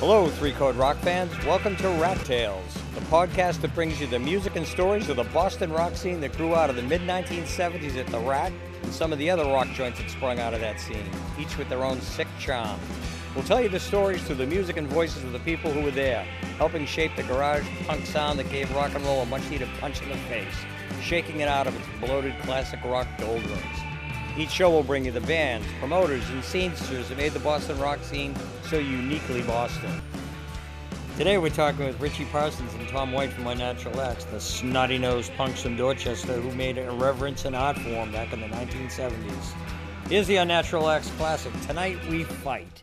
Hello, Three Chord Rock fans. Welcome to Rat Tales, the podcast that brings you the music and stories of the Boston rock scene that grew out of the mid 1970s at the Rat and some of the other rock joints that sprung out of that scene, each with their own sick charm. We'll tell you the stories through the music and voices of the people who were there, helping shape the garage punk sound that gave rock and roll a much needed punch in the face, shaking it out of its bloated classic rock doldrums. Each show will bring you the bands, promoters, and scenesters that made the Boston rock scene so uniquely Boston. Today we're talking with Richie Parsons and Tom White from Unnatural Axe, the snotty-nosed punks from Dorchester who made irreverence an art form back in the 1970s. Here's the Unnatural Axe classic, Tonight We Fight.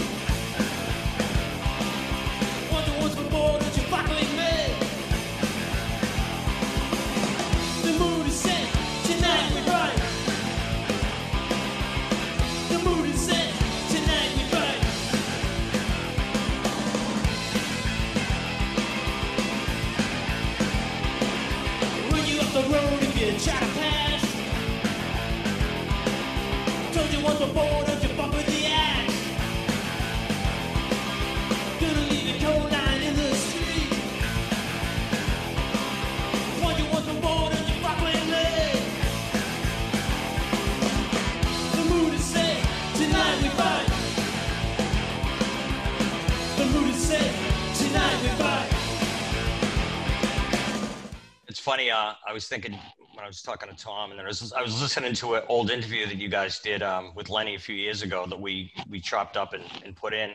funny. Uh, I was thinking when I was talking to Tom, and then I was, I was listening to an old interview that you guys did um, with Lenny a few years ago that we we chopped up and, and put in.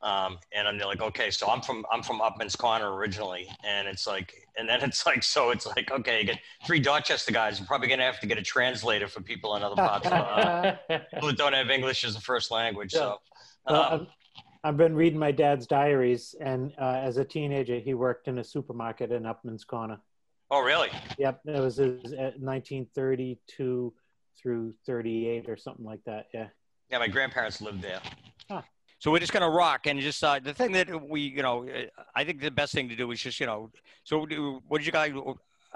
Um, and I'm like, okay, so I'm from I'm from Upham's Corner originally, and it's like, and then it's like, so it's like, okay, you get three Dorchester guys. You're probably gonna have to get a translator for people in other parts of uh, people that don't have English as a first language. So, um, I've, I've been reading my dad's diaries, and uh, as a teenager, he worked in a supermarket in Upham's Corner. Oh really? Yep, it was his, uh, 1932 through 38 or something like that. Yeah. Yeah, my grandparents lived there. Huh. So we're just gonna rock and just uh, the thing that we, you know, uh, I think the best thing to do is just, you know, so what did you guys?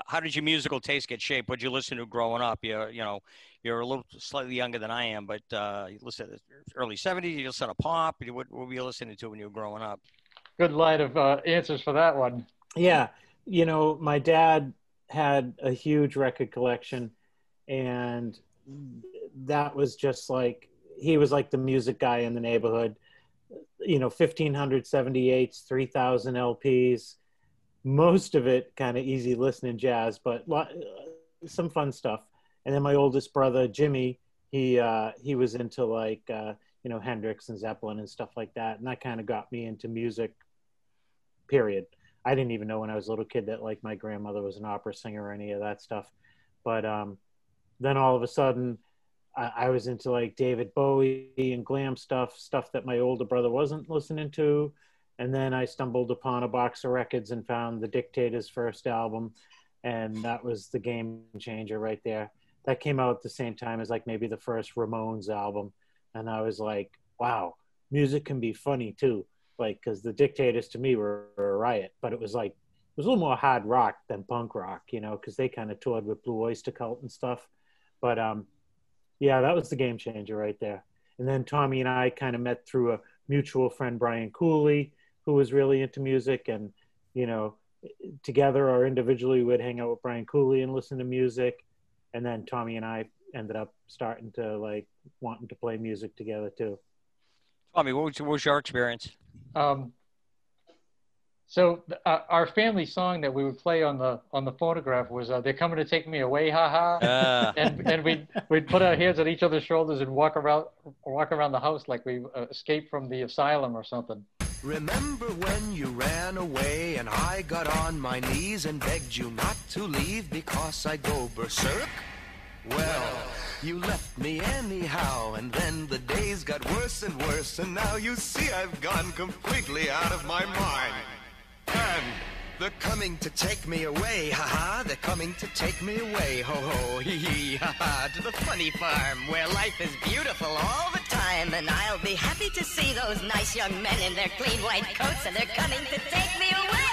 How did your musical taste get shaped? What did you listen to growing up? You're, you know, you're a little slightly younger than I am, but uh, you listen to the early '70s. You listen to pop. What, what were you listening to when you were growing up? Good line of uh, answers for that one. Yeah. You know, my dad had a huge record collection, and that was just like he was like the music guy in the neighborhood. You know, 1578s, 3000 LPs, most of it kind of easy listening jazz, but some fun stuff. And then my oldest brother, Jimmy, he uh, he was into like uh, you know Hendrix and Zeppelin and stuff like that, and that kind of got me into music. Period. I didn't even know when I was a little kid that like my grandmother was an opera singer or any of that stuff. But um, then all of a sudden, I, I was into like David Bowie and glam stuff, stuff that my older brother wasn't listening to. And then I stumbled upon a box of records and found the Dictators' first album, and that was the game changer right there. That came out at the same time as like maybe the first Ramones album, and I was like, wow, music can be funny too like because the dictators to me were, were a riot but it was like it was a little more hard rock than punk rock you know because they kind of toured with blue oyster cult and stuff. But um yeah that was the game changer right there. And then tommy and i kind of met through a mutual friend brian cooley who was really into music and you know together or individually we'd hang out with brian cooley and listen to music. And then tommy and i ended up starting to like wanting to play music together too. Tommy, what was, what was your experience? Um, so uh, our family song that we would play on the on the photograph was uh, "They're coming to take me away, ha ha," Uh, and and we we'd put our hands on each other's shoulders and walk around walk around the house like we uh, escaped from the asylum or something. Remember when you ran away and I got on my knees and begged you not to leave because I go berserk? Well, you left me anyhow, and then the days got worse and worse, and now you see I've gone completely out of my mind. And They're coming to take me away, ha ha. They're coming to take me away, ho ho, hee hee, ha ha. To the funny farm where life is beautiful all the time. And I'll be happy to see those nice young men in their clean white coats, and they're coming to take me away.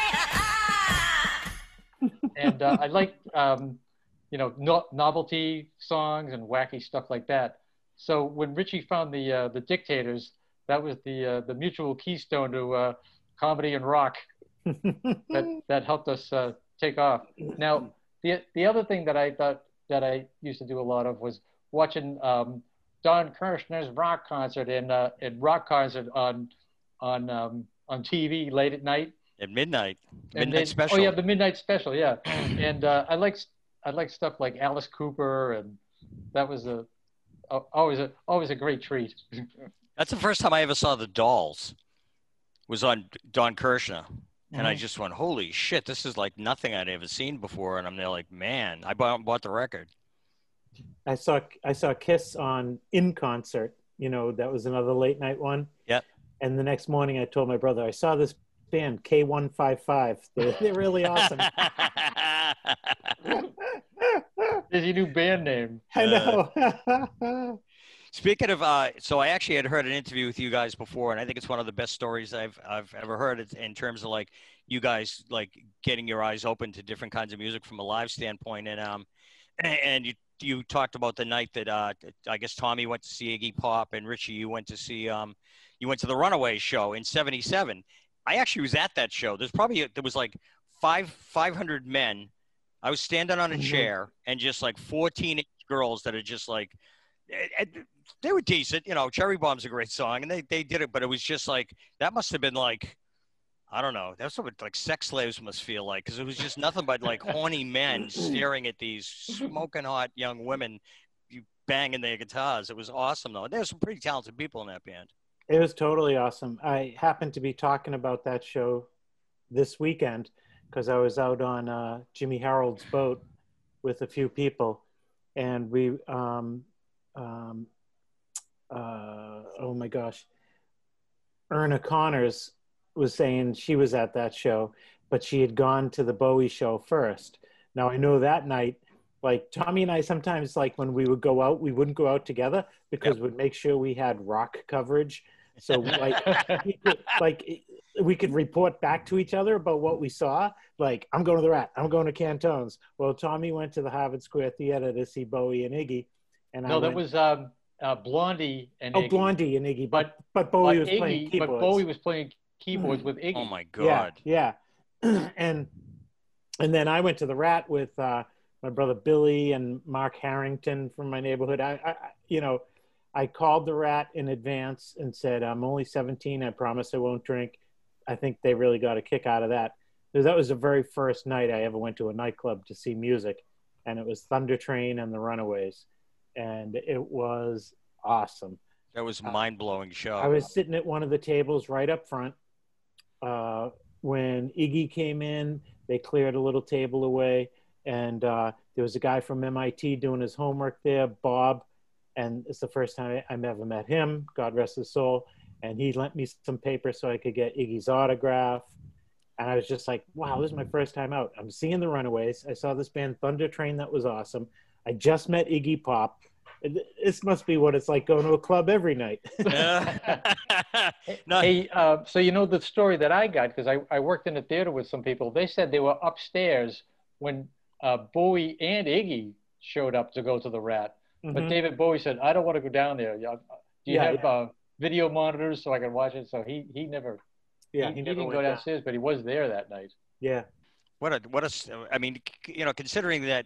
and uh, I like um, you know no- novelty songs and wacky stuff like that. So when Richie found the uh, the Dictators, that was the uh, the mutual keystone to uh, comedy and rock that that helped us uh, take off. Now the the other thing that I thought that I used to do a lot of was watching um, Don Kirshner's rock concert in uh, in rock concert on on um, on TV late at night. At midnight, midnight then- special. Oh yeah, the midnight special. Yeah, and uh, I like I like stuff like Alice Cooper, and that was a a- always a always a great treat. That's the first time I ever saw the Dolls. Was on Don Kirshner, and Mm-hmm. I just went, "Holy shit! This is like nothing I'd ever seen before." And I'm there like, "Man!" I bought, bought the record. I saw I saw Kiss on in concert. You know, that was another late night one. Yep. And the next morning, I told my brother I saw this band K155. They're, they're really awesome. There's your new band name. I know. Speaking of, uh, so I actually had heard an interview with you guys before, and I think it's one of the best stories I've I've ever heard. In terms of like you guys like getting your eyes open to different kinds of music from a live standpoint, and um, and you you talked about the night that uh, I guess Tommy went to see Iggy Pop, and Richie, you went to see um, you went to the Runaways show in '77. I actually was at that show. There's probably there was like five 500 men. I was standing on a Mhm. chair, and just like 14 girls that are just like. they were decent, you know. Cherry Bomb's a great song, and they, they did it, but it was just like that must have been like, I don't know, that's what like sex slaves must feel like, because it was just nothing but like horny men staring at these smoking hot young women, you banging their guitars. It was awesome though. There's some pretty talented people in that band. It was totally awesome. I happened to be talking about that show this weekend because I was out on uh, Jimmy Harold's boat with a few people, and we, um, um, uh, oh my gosh, Erna Connors was saying she was at that show, but she had gone to the Bowie show first. Now I know that night, like Tommy and I sometimes like when we would go out, we wouldn't go out together because we'd make sure we had rock coverage. So like we could, like we could report back to each other about what we saw. Like I'm going to the Rat, I'm going to Cantones. Well, Tommy went to the Harvard Square Theater to see Bowie and Iggy, and I No, that went- was um, uh, Blondie and oh Iggy. Blondie and Iggy, but But- but Bowie But was playing keyboards. but Bowie was playing keyboards with Iggy. Oh my god. yeah. and and then I went to the Rat with uh, my brother Billy and Mark Harrington from my neighborhood. I, I, I- you know, I called the Rat in advance and said, "I'm only 17. I promise I won't drink." I think they really got a kick out of that. Because that was the very first night I ever went to a nightclub to see music, and it was Thunder Train and the Runaways, and it was awesome. That was a mind blowing show. I was sitting at one of the tables right up front. Uh, when Iggy came in, they cleared a little table away, and uh, there was a guy from MIT doing his homework there, Bob, and it's the first time I've ever met him. God rest his soul. And he lent me some paper so I could get Iggy's autograph. And I was just like, wow, this is my first time out. I'm seeing the Runaways. I saw this band Thunder Train that was awesome. I just met Iggy Pop. This must be what it's like going to a club every night. no, Hey, uh, so you know the story that I got because I, I worked in a theater with some people. They said they were upstairs when uh, Bowie and Iggy showed up to go to the Rat. But Mhm. David Bowie said, "I don't want to go down there. Do you Yeah, have Uh, video monitors so I can watch it?" So he he never yeah, he, he never didn't went go down. downstairs, but he was there that night. Yeah, What a what a I mean, you know, considering that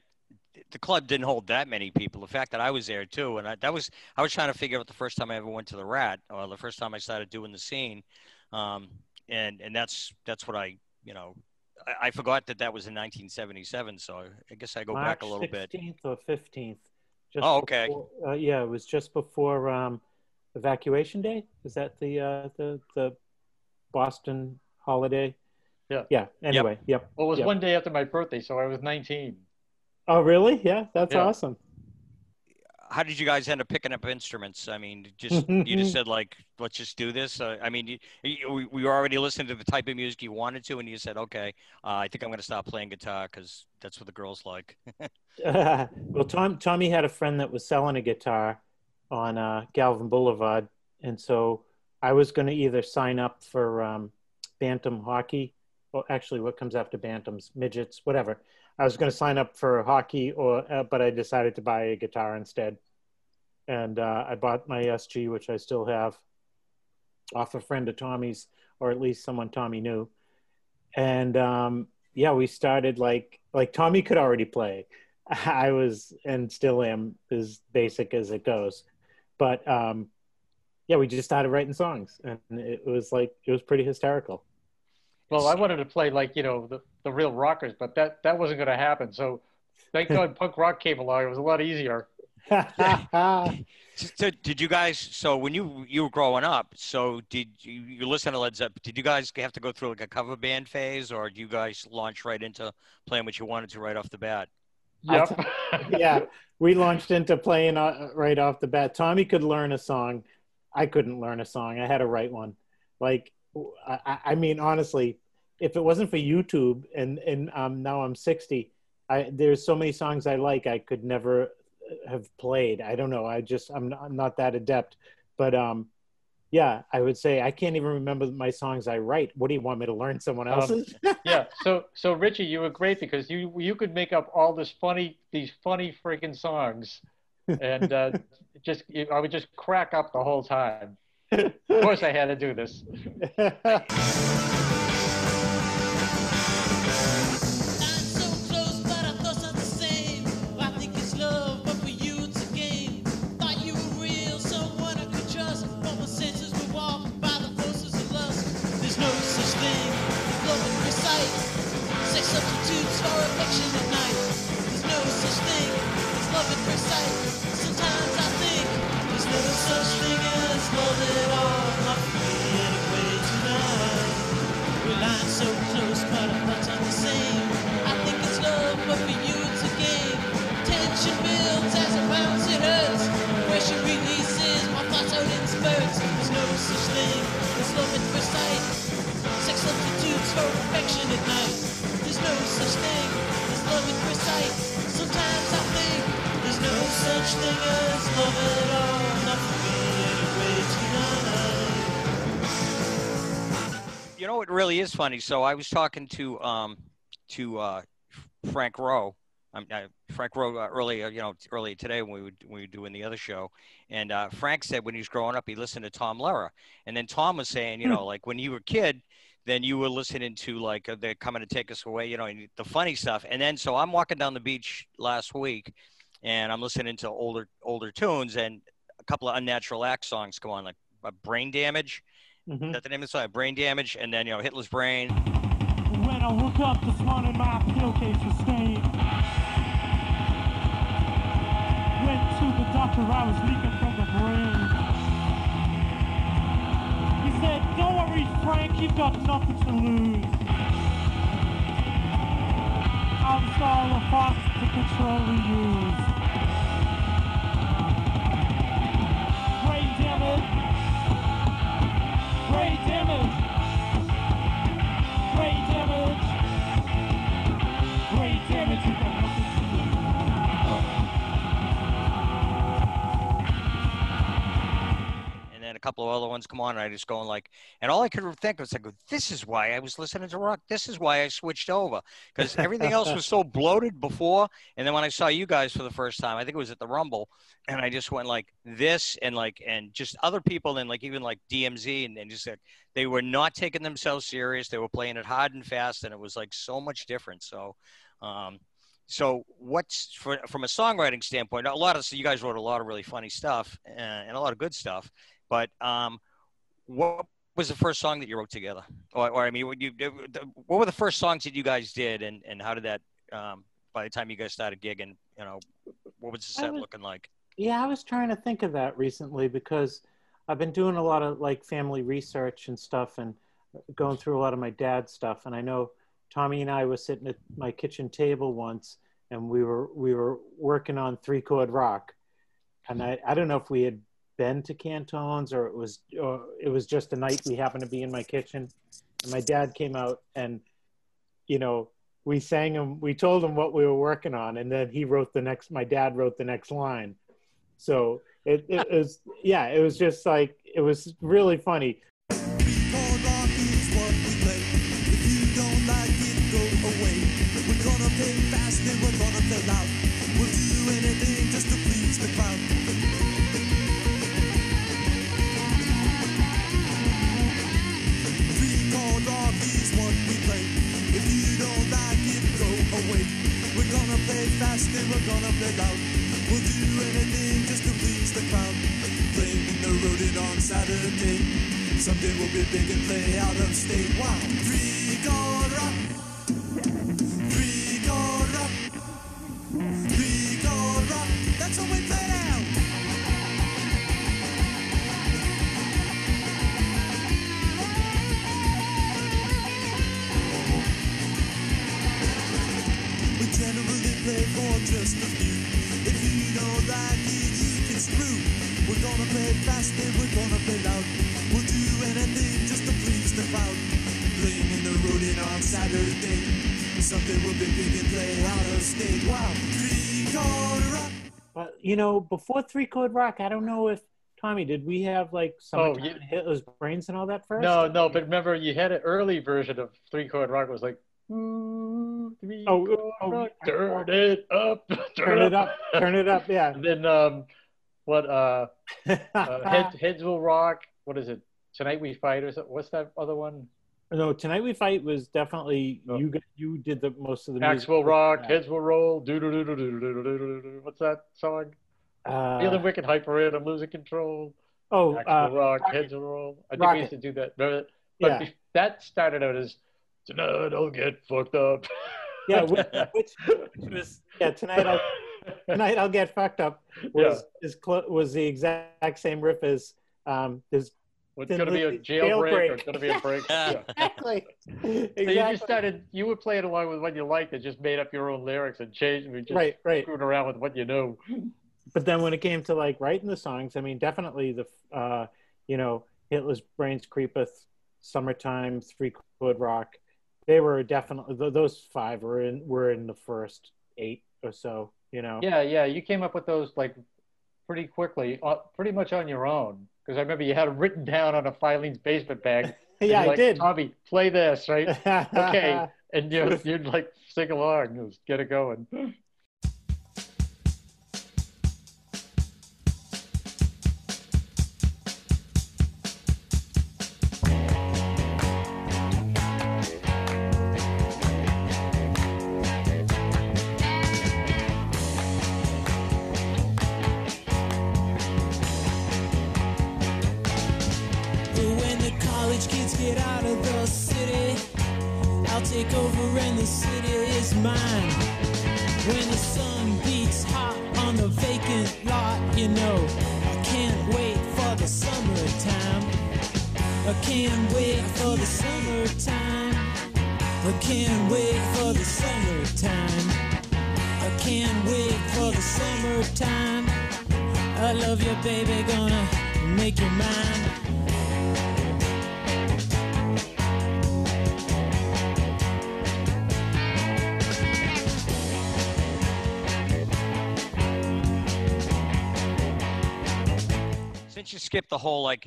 the club didn't hold that many people, the fact that I was there too, and I, that was I was trying to figure out the first time I ever went to the Rat, or the first time I started doing the scene, um, and and that's that's what I you know. I, I forgot that that was in 1977, so I guess I go March back a little bit. 16th or 15th. Just Oh, okay. before- uh, yeah, it was just before um, evacuation day. Is that the uh, the the Boston holiday? Yeah. Yeah. Anyway, yep. Well, it was Yep. one day after my birthday, so I was 19. Oh, really? Yeah, that's Yeah. awesome. How did you guys end up picking up instruments? I mean, just you just said like, let's just do this. Uh, I mean, you, you, we, we were already listening to the type of music you wanted to, and you said, okay, uh, I think I'm going to stop playing guitar because that's what the girls like. well, Tom, Tommy had a friend that was selling a guitar on uh, Gallivan Boulevard, and so I was going to either sign up for um, Bantam hockey, or actually, what comes after Bantams, midgets, whatever. I was going to sign up for hockey, or uh, but I decided to buy a guitar instead, and uh, I bought my SG, which I still have, off a friend of Tommy's, or at least someone Tommy knew, and um, yeah, we started like like Tommy could already play. I was and still am as basic as it goes, but um, yeah, we just started writing songs, and it was like it was pretty hysterical. Well, I wanted to play like you know the, the real rockers, but that that wasn't going to happen. So thank God punk rock came along. It was a lot easier. So did you guys? So when you you were growing up, so did you you listen to Led Zeppelin? Did you guys have to go through like a cover band phase, or did you guys launch right into playing what you wanted to right off the bat? Yep. yeah, we launched into playing uh, right off the bat. Tommy could learn a song. I couldn't learn a song. I had to write one. Like, I, I mean, honestly, if it wasn't for YouTube and and um, now I'm 60, I there's so many songs I like I could never have played. I don't know. I just I'm not, I'm not that adept. But um, yeah, I would say I can't even remember my songs I write. What do you want me to learn someone Um, else's? yeah. So so Richie, you were great because you you could make up all this funny these funny freaking songs, and uh, just I would just crack up the whole time. Of course, I had to do this. first sight. Sex substitutes for affection at night. There's no such thing as love at first sight. Sometimes I think there's no such thing as love at all. Not. You know, it really is funny. So I was talking to um to uh, Frank Rowe. Um, uh, Frank wrote uh, earlier, you know, earlier today when we were, when we were doing the other show, and uh, Frank said when he was growing up, he listened to Tom Lehrer, and then Tom was saying, you know, like when you were a kid, then you were listening to like uh, they're coming to take us away, you know, and the funny stuff, and then so I'm walking down the beach last week, and I'm listening to older older tunes, and a couple of Unnatural Axe songs come on, like uh, Brain Damage. Mhm. Is that the name of the song? Brain Damage, and then you know Hitler's Brain. When I woke up this morning, my pillowcase was stained. The doctor, I was leaking from the brain. He said, Don't worry, Frank, you've got nothing to lose. I'll install a faucet to control the couple of other ones come on, and I just going like, and all I could think was like, this is why I was listening to rock. This is why I switched over because everything else was so bloated before, and then when I saw you guys for the first time, I think it was at the Rumble, and I just went like this, and like, and just other people, and like even like DMZ, and, and just like they were not taking themselves serious. They were playing it hard and fast, and it was like so much different. So. Um, so what's for, from a songwriting standpoint a lot of so you guys wrote a lot of really funny stuff uh, and a lot of good stuff but um, what was the first song that you wrote together? Or, or I mean, what, you, what were the first songs that you guys did, and, and how did that? Um, by the time you guys started gigging, you know, what was the set was- looking like? Yeah, I was trying to think of that recently because I've been doing a lot of like family research and stuff and going through a lot of my dad's stuff. And I know Tommy and I were sitting at my kitchen table once and we were we were working on three chord rock. and I, I don't know if we had been to Cantone's or it was or it was just a night we happened to be in my kitchen, and my dad came out and, you know, we sang him. We told him what we were working on, and then he wrote the next. My dad wrote the next line. So it, it was yeah, it was just like it was really funny. And we're gonna play loud. We'll do anything just to please the crowd. Playing in the road and on Saturday. Someday we'll be big and play out of state. Wow. Three chord rock. That's what we We're gonna play fast and we're gonna play loud. We'll do anything just to please the crowd. Playing in the road and on Saturday. Something we'll be big and play out of state. Wow, three chord rock. But you know, before three chord rock, I don't know if Tommy did we have like some Oh, you- Hitler's brains and all that first? No, no, but remember you had an early version of three chord rock was like "Ooh, three Oh, chord oh, rock, yeah. turn it up, turn it up, turn it up, yeah. And then um, what uh, uh heads heads will rock. What is it? Tonight we fight or something. What's that other one? no, tonight we fight was definitely No. you. got- You did the most of the Axe will rock, Yeah. heads will roll. Do do do do do do do do do. What's that song? Uh, Feeling wicked, hyper in, I'm losing control. oh, Axe uh, will rock, Rocket. heads will roll. I think Rocket. we used to do that. Remember that? But yeah, that started out as tonight I'll get fucked up. yeah. Which, which, which was yeah. Tonight I'll tonight I'll get fucked up. Was is clo- was the exact same riff as um. There's What's going to be a the jailbreak or jailbreak. it's going to be a break? yeah. exactly So you just started, you were playing along with what you liked and just made up your own lyrics and changed, we just right, right. screwed around with what you know. but then when it came to like writing the songs, I mean, definitely the uh, you know, Hitler's brains creepeth, summertime, three chord rock. They were definitely those five were in were in the first eight or so. You know. Yeah, yeah, you came up with those like pretty quickly, uh, pretty much on your own. Because I remember you had written down on a Filene's basement bag. yeah, I like, did. Tommy, play this, right? okay. And you, you'd like sing along, just get it going.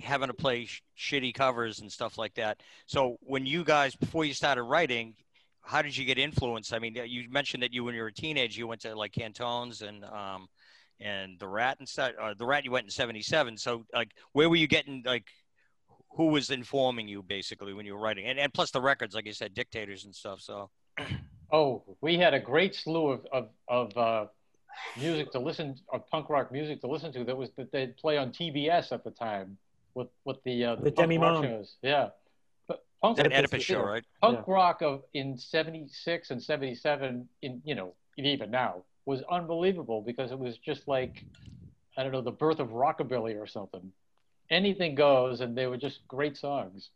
Having to play sh- shitty covers and stuff like that, so when you guys before you started writing, how did you get influenced? I mean, you mentioned that you when you were a teenager you went to like Cantones and um and the Rat and stuff. Uh, the Rat you went in '77. So like, where were you getting like? Who was informing you basically when you were writing? And and plus the records, like you said, dictators and stuff. So Oh, we had a great slew of of, of uh, music to listen, of punk rock music to listen to. That was that they'd play on TBS at the time with with the uh, The punk Demi rock Moon. shows. Yeah, but punk that rock- Oedipus show, right? punk rock of in 76 and 77 in you know even now was unbelievable because it was just like i don't know the birth of rockabilly or something anything goes and they were just great songs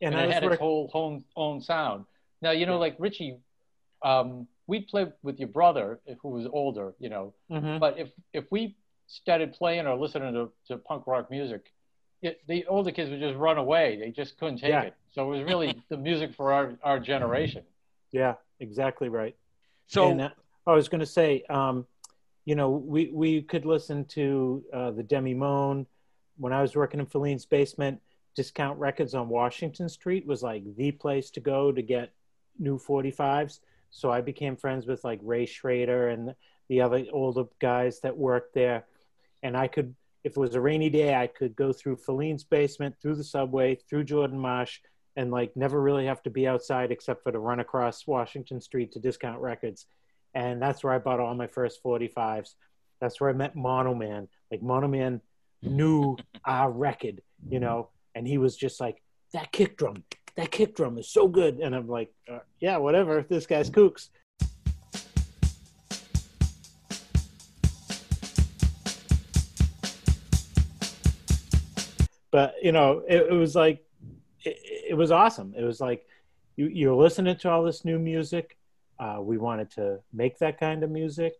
and and, it had its whole own own sound now you know Yeah. like richie um we'd play with your brother who was older you know Mhm. but if if we started playing or listening to, to punk rock music, it, the older kids would just run away. They just couldn't take Yeah. it. So it was really the music for our, our generation. Yeah, exactly right. So and, uh, I was going to say, um, you know, we we could listen to uh, the Demi-Monde when I was working in Filene's basement. Discount Records on Washington Street was like the place to go to get new 45s. So I became friends with like Ray Schrader and the other older guys that worked there. And I could, if it was a rainy day, I could go through Filene's basement, through the subway, through Jordan Marsh, and like never really have to be outside except for to run across Washington Street to Discount Records. And that's where I bought all my first 45s. That's where I met Mono Man. Like Mono Man knew our record, you know, and he was just like, that kick drum, that kick drum is so good. And I'm like, uh, yeah, whatever. This guy's kooks. But, you know, it, it was like, it, it was awesome. It was like, you, you're listening to all this new music. Uh, we wanted to make that kind of music.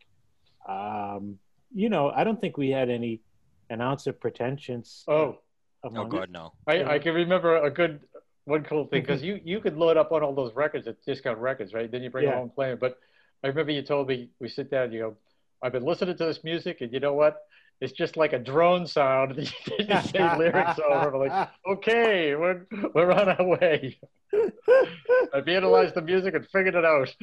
Um, you know, I don't think we had any an ounce of pretensions. Oh, oh god, no. I, I can remember a good one cool thing because you you could load up on all those records at discount records, right? Then you bring Yeah. them home and play 'em. But I remember you told me we sit down, you go, I've been listening to this music, and you know what? It's just like a drone sound. And you say lyrics over. I'm like, okay, we're we're on our way. I've analyzed the music and figured it out.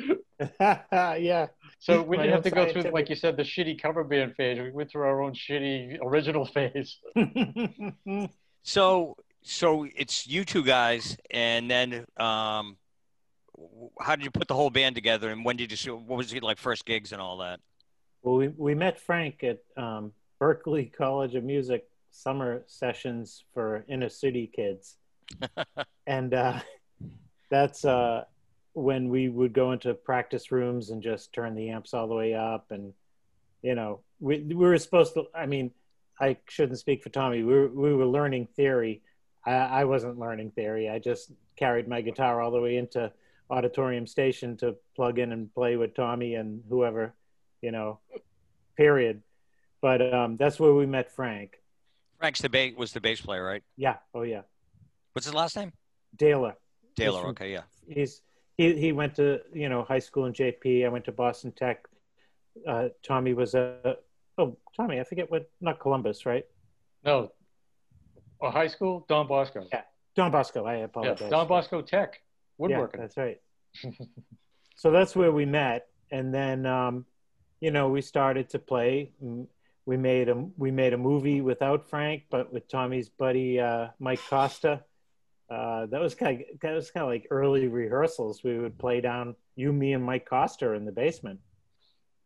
yeah. So we My didn't have own to go through, like you said, the shitty cover band phase. We went through our own shitty original phase. So so it's you two guys, and then um, how did you put the whole band together, and when did you? see- What was it like first gigs and all that? well, we, we met Frank at um, Berklee College of Music summer sessions for inner city kids. and uh, that's uh, when we would go into practice rooms and just turn the amps all the way up. And, you know, we, we were supposed to, I mean, I shouldn't speak for Tommy. We were, we were learning theory. I, I wasn't learning theory. I just carried my guitar all the way into Auditorium Station to plug in and play with Tommy and whoever, you know, period. But um, that's where we met Frank. Frank's the ba- was the bass player, right? Yeah. Oh, yeah. What's his last name? Daler. Taylor. from- Okay, yeah. He's he he went to you know high school in JP. I went to Boston Tech. Uh, Tommy was a oh Tommy I forget what not Columbus right No, a high school, Don Bosco. Yeah, Don Bosco I apologize. Yeah, Don Bosco Tech, woodworking. yeah woodworking. that's right. so that's where we met, and then um, you know we started to play. Mm, We made a we made a movie without Frank, but with Tommy's buddy uh, Mike Costa. Uh, that was kind of that was kind of like early rehearsals. We would play down you, me, and Mike Costa in the basement.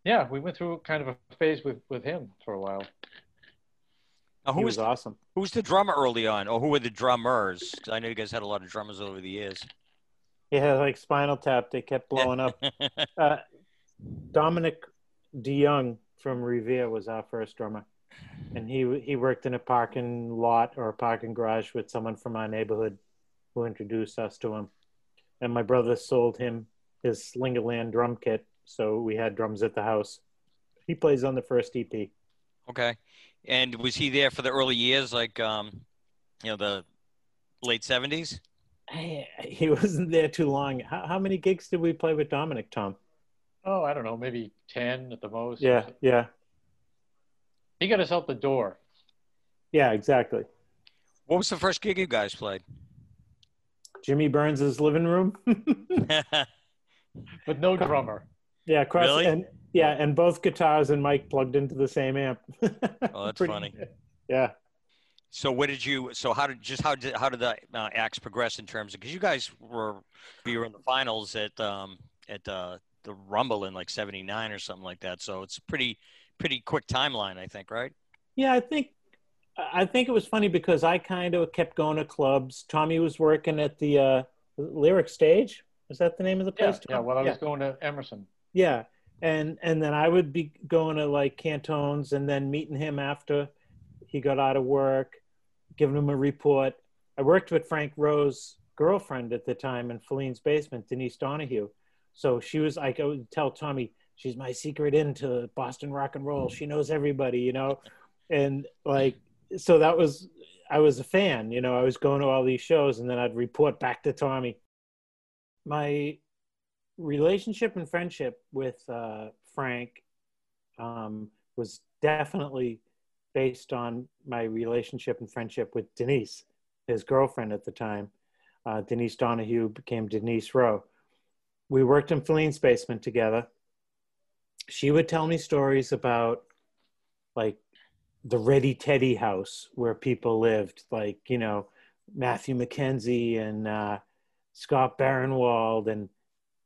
Yeah, we went through kind of a phase with with him for a while. Now, who he was was awesome. who was the drummer early on, or who were the drummers? I know you guys had a lot of drummers over the years. Yeah, like Spinal Tap. They kept blowing up. Uh, Dominic DeYoung from Revere was our first drummer, and he he worked in a parking lot or a parking garage with someone from our neighborhood who introduced us to him. And my brother sold him his Slingerland drum kit, so we had drums at the house. He plays on the first EP. okay, and was he there for the early years, like um, you know, the late seventies? He wasn't there too long. How, how many gigs did we play with Dominic, Tom? Oh, I don't know, maybe ten at the most. Yeah, yeah, he got us out the door. yeah, exactly. What was the first gig you guys played? Jimmy Burns's living room. But no drummer. Yeah, cross Really? and yeah, and both guitars and mic plugged into the same amp. Oh, that's Pretty- funny. Yeah. So what did you? So how did just how did how did the uh, Axe progress in terms of because you guys were you were in the finals at um at uh, the Rumble in like '79 or something like that. So it's pretty pretty quick timeline, I think, right? Yeah, I think I think it was funny because I kind of kept going to clubs. Tommy was working at the uh, Lyric Stage. Is that the name of the place? yeah. Tom? Well, I yeah. was going to Emerson. Yeah, and and then I would be going to like Cantones and then meeting him after he got out of work, giving him a report. I worked with Frank Rowe's girlfriend at the time in Filene's basement, Denise Donahue. So she was like, I would tell Tommy, she's my secret into Boston rock and roll. She knows everybody, you know. and like so that was I was a fan. You know, I was going to all these shows, and then I'd report back to Tommy. My relationship and friendship with uh, Frank um, was definitely based on my relationship and friendship with Denise, his girlfriend at the time. Uh, Denise Donahue became Denise Rowe. We worked in Filene's basement together. She would tell me stories about like the Ready Teddy house where people lived, like, you know, Matthew McKenzie and uh, Scott Barenwald and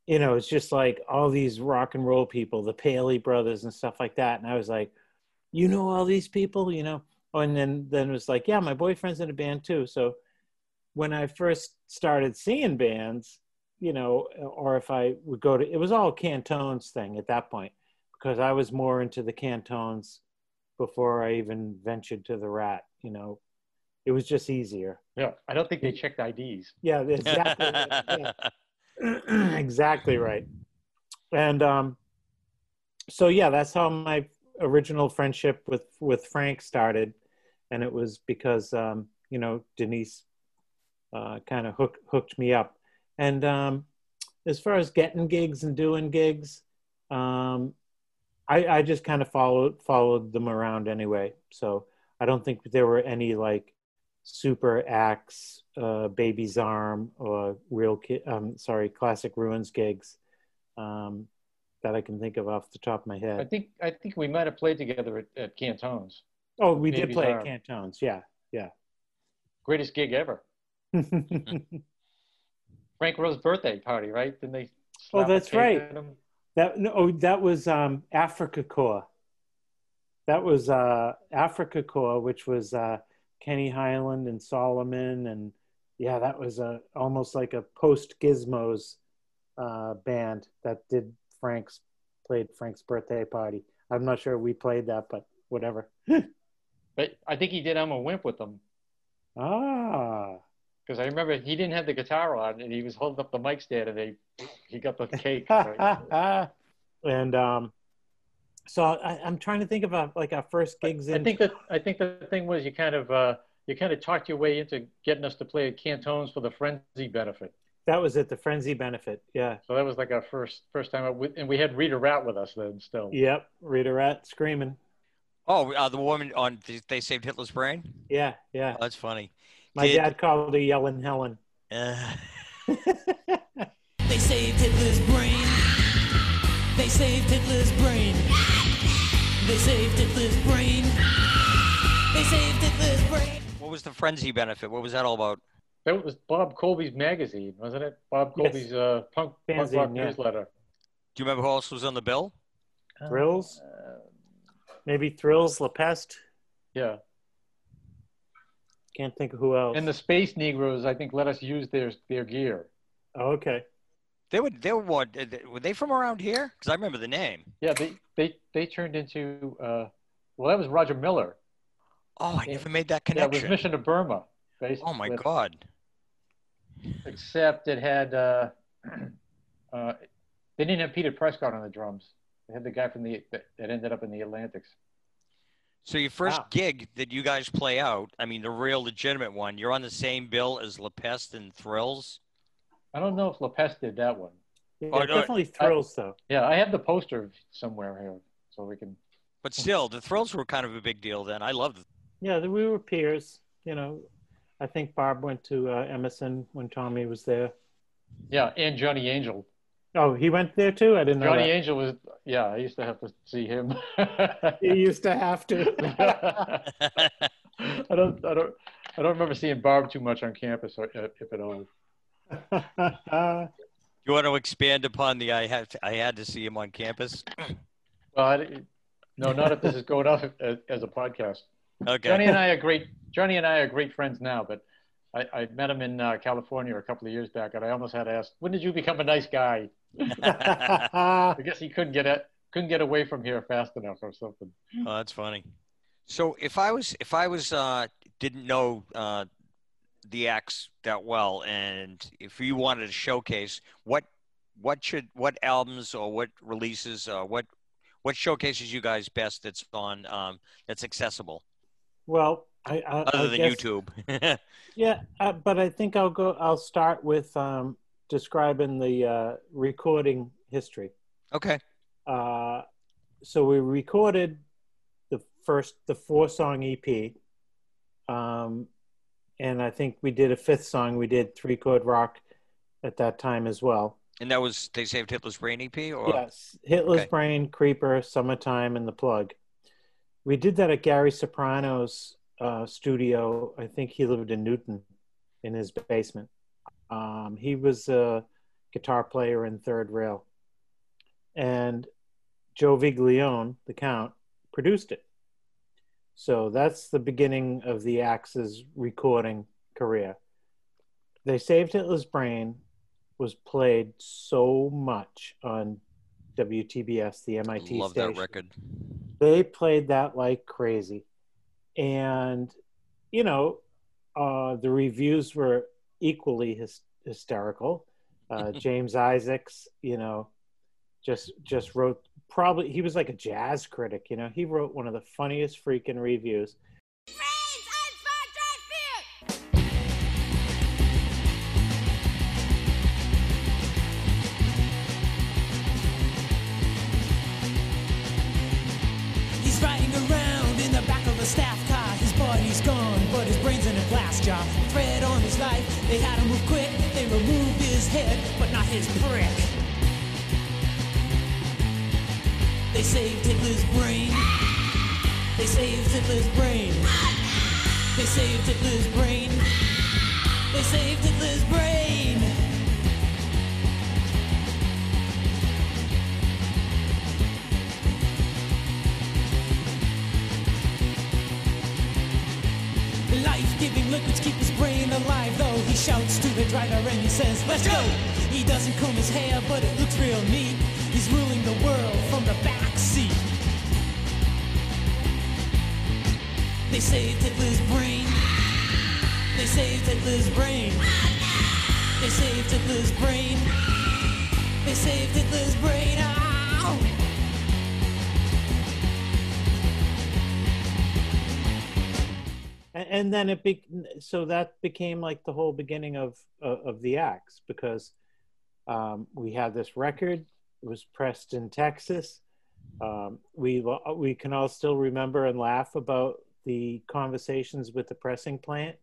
you know, it's just like all these rock and roll people, the Paley brothers and stuff like that. And I was like, you know all these people, you know? Oh, and then then it was like, yeah, my boyfriend's in a band too. So when I first started seeing bands, you know, or if I would go to, it was all Cantones thing at that point because I was more into the Cantones before I even ventured to the Rat. You know, it was just easier. Yeah, I don't think they checked IDs. Yeah, exactly. yeah. exactly right. And um, so yeah, that's how my original friendship with with Frank started, and it was because um, you know Denise uh, kind of hooked hooked me up. And um, as far as getting gigs and doing gigs, um, I, I just kind of followed followed them around anyway. So I don't think there were any like super acts, uh, Baby's Arm, or real um, sorry, classic ruins gigs um, that I can think of off the top of my head. I think I think we might have played together at, at Cantones. Oh, we did play Arm. at Cantones. Yeah, yeah. Greatest gig ever. Frank Rowe's birthday party, right? Didn't they? Oh, that's right. that no, oh, that was um, Afrika Korps. That was uh, Afrika Korps, which was uh, Kenne Highland and Solomon, and yeah, that was a almost like a post Gizmos uh, band that did Frank's played Frank's birthday party. I'm not sure we played that, but whatever. But I think he did I'm a Wimp with them ah, because I remember he didn't have the guitar on and he was holding up the mic stand and they he got the cake. I and um, so I, I'm trying to think about like our first gigs in. think that I think the thing was you kind of uh, you kind of talked your way into getting us to play at Cantones for the Frenzy benefit. that was at the Frenzy benefit. Yeah. So that was like our first first time, out and we had Rita Rat with us then still. Yep. Rita Rat screaming. Oh, uh, the woman on They Saved Hitler's Brain? Yeah. Yeah. Oh, that's funny. My Did- dad called her Yelling Helen. Uh, They saved Hitler's brain. They saved Hitler's brain. They saved Hitler's brain. They saved Hitler's brain. what was the frenzy benefit? What was that all about? That was Bob Colby's magazine, wasn't it? Bob Yes. Colby's uh, punk, punk rock yeah. newsletter. Do you remember who else was on the bill? Thrills? Uh, Maybe Thrills, La Peste. yeah, Can't think of who else. and the Space Negroes, I think, let us use their their gear. oh, okay. They were they were what? Were they from around here? Because I remember the name. Yeah, they they they turned into uh, well, that was Roger Miller. Oh, I Yeah. never made that Yeah, it was connection. Mission to Burma. Based oh my with- God. Except it had uh, uh, they didn't have Peter Prescott on the drums. They had the guy from the that, that ended up in the Atlantics. So your first Wow. gig that you guys play out, I mean the real legitimate one, you're on the same bill as La Peste and Thrills. I don't know if La Peste did that one. Yeah, Oh, no, definitely Thrills, though. Yeah, I have the poster somewhere here, so we can. But still, the Thrills were kind of a big deal then. I loved it. Yeah, we were peers. You know, I think Barb went to uh, Emerson when Tommy was there. Yeah, and Johnny Angel. Oh, he went there too? I didn't know Johnny. Angel was. Yeah, I used to have to see him. He used to have to. I don't. I don't. I don't remember seeing Barb too much on campus, or, uh, if at all. you want to expand upon the I had to, I had to see him on campus? Well, I, no, not if this is going out as, as a podcast. Okay. Johnny and I are great. Johnny and I are great friends now, but I, I met him in uh, California a couple of years back, and I almost had to ask, "When did you become a nice guy?" I guess he couldn't get it, couldn't get away from here fast enough or something. Oh, that's funny. So if I was if I was uh, didn't know uh, the Axe that well, and if you wanted to showcase what what should what albums or what releases or what what showcases you guys best that's on um, that's accessible. Well, I, I other I than guess- YouTube? Yeah, uh, but I think I'll go. I'll start with um, describing the uh, recording history. okay. Uh, so we recorded the first, the four song EP, um, and I think we did a fifth song. We did three chord rock at that time as well. And that was they saved Hitler's brain EP, or Yes, Hitler's okay. Brain, Creeper, Summertime, and the Plug. We did that at Gary Soprano's uh, studio. I think he lived in Newton, in his basement. Um, he was a guitar player in Third Rail, and Joe Viglione, the Count, produced it. So that's the beginning of the Axe's recording career. They Saved Hitler's Brain was played so much on WTBS, the MIT love station. that record. They played that like crazy. And, you know, uh, the reviews were equally hys- hysterical. Uh, James Isaacs, you know, just just wrote probably he was like a jazz critic, you know. He wrote one of the funniest freaking reviews. Shouts to the driver and he says, "Let's go." He doesn't comb his hair, but it looks real neat. He's ruling the world from the back seat. They saved Hitler's brain. They saved Hitler's brain. They saved Hitler's brain. They saved Hitler's brain. Ow! And, then it be so that became like the whole beginning of of, of the Axe because um, we had this record it was pressed in texas. Um, we we can all still remember and laugh about the conversations with the pressing plant.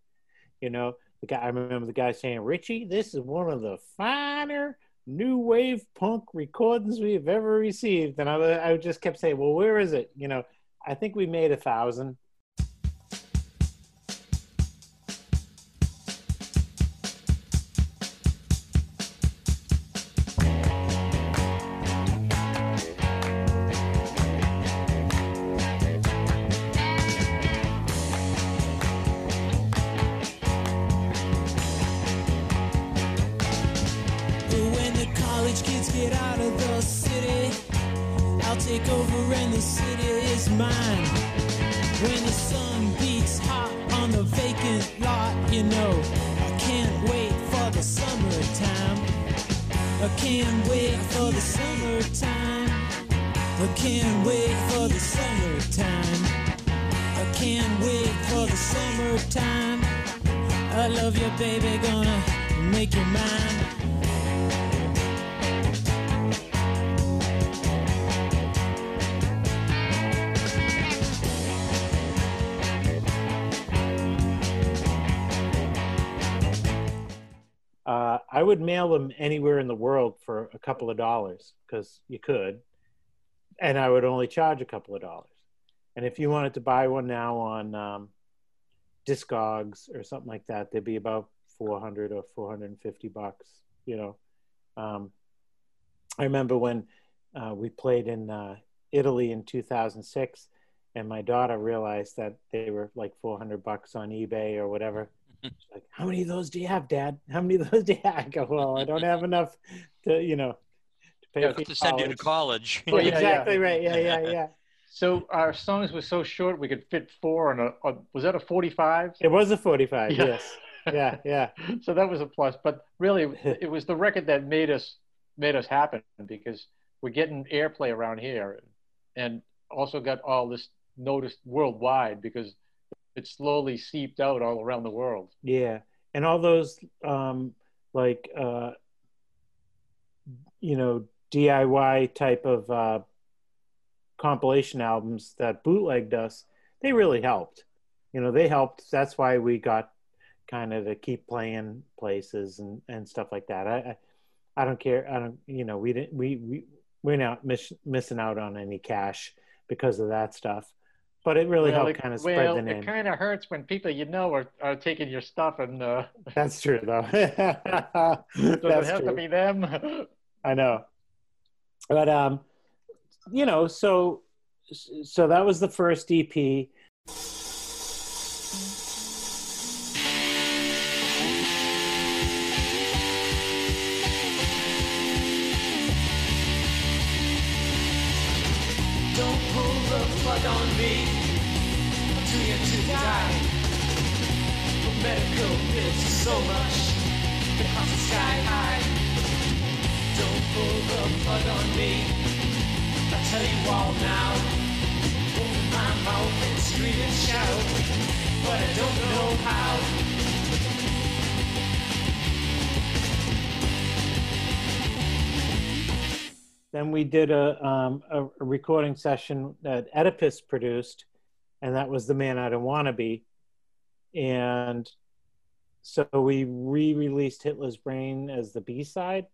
You know the guy i remember the guy saying richie this is one of the finer new wave punk recordings we have ever received. And i, I just kept saying well where is it? You know i think we made a thousand anywhere in the world for a couple of dollars because you could, and I would only charge a couple of dollars. And if you wanted to buy one now on um, Discogs or something like that, they'd be about four hundred or four hundred and fifty bucks. You know, um, I remember when uh, we played in uh, Italy in two thousand six, and my daughter realized that they were like four hundred bucks on eBay or whatever. She's like, how many of those do you have, Dad? How many of those do you have? I go, well, I don't have enough to, you know, to pay Yeah, for to send you to college. Well, yeah, yeah. exactly right. Yeah, yeah, yeah. So our songs were so short we could fit four on a, a was that a 45? It was a 45. Yeah. Yes. Yeah, yeah. so that was a plus. But really, it was the record that made us made us happen because we're getting airplay around here, and also got all this noticed worldwide because it slowly seeped out all around the world. Yeah, and all those um, like uh, you know DIY type of uh, compilation albums that bootlegged us, they really helped. You know, they helped. That's why we got kind of to keep playing places and, and stuff like that. I, I I don't care. I don't. You know, we didn't. We we we're not miss, missing out on any cash because of that stuff. But it really well, helped it, kind of spread well, the name. it kind of hurts when people you know are, are taking your stuff and uh, That's true, though. does it have true. to be them? I know. But um, you know, so so that was the first EP. Don't pull the plug on me. Medical bills are so much. The cost is sky high. Don't pull the plug on me. I tell you all now. Open my mouth and scream and shout. But I don't know how. Then we did a um, a, recording session that Oedipus produced, and that was the man I don't want to be. And so we re-released Hitler's Brain as the B side.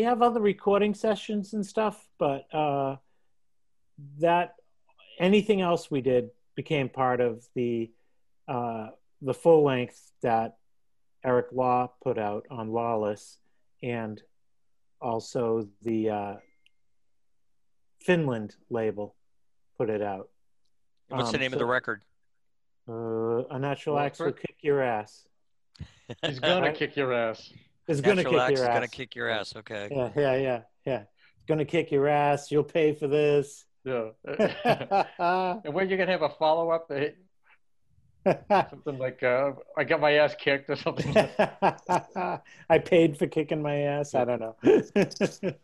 We have other recording sessions and stuff, but uh, that anything else we did became part of the uh, the full length that Eric Law put out on Lawless, and also the uh, Finland label put it out. What's the Um, name of the record? Uh, a natural Well, axe will kick your ass. He's gonna Right. kick your ass. It's gonna kick Axe your is ass. gonna kick your ass. Okay. Yeah, yeah, yeah, yeah. Gonna kick your ass. You'll pay for this. Yeah. and when you gonna have a follow up? Something like uh, I got my ass kicked or something. I paid for kicking my ass. I don't know.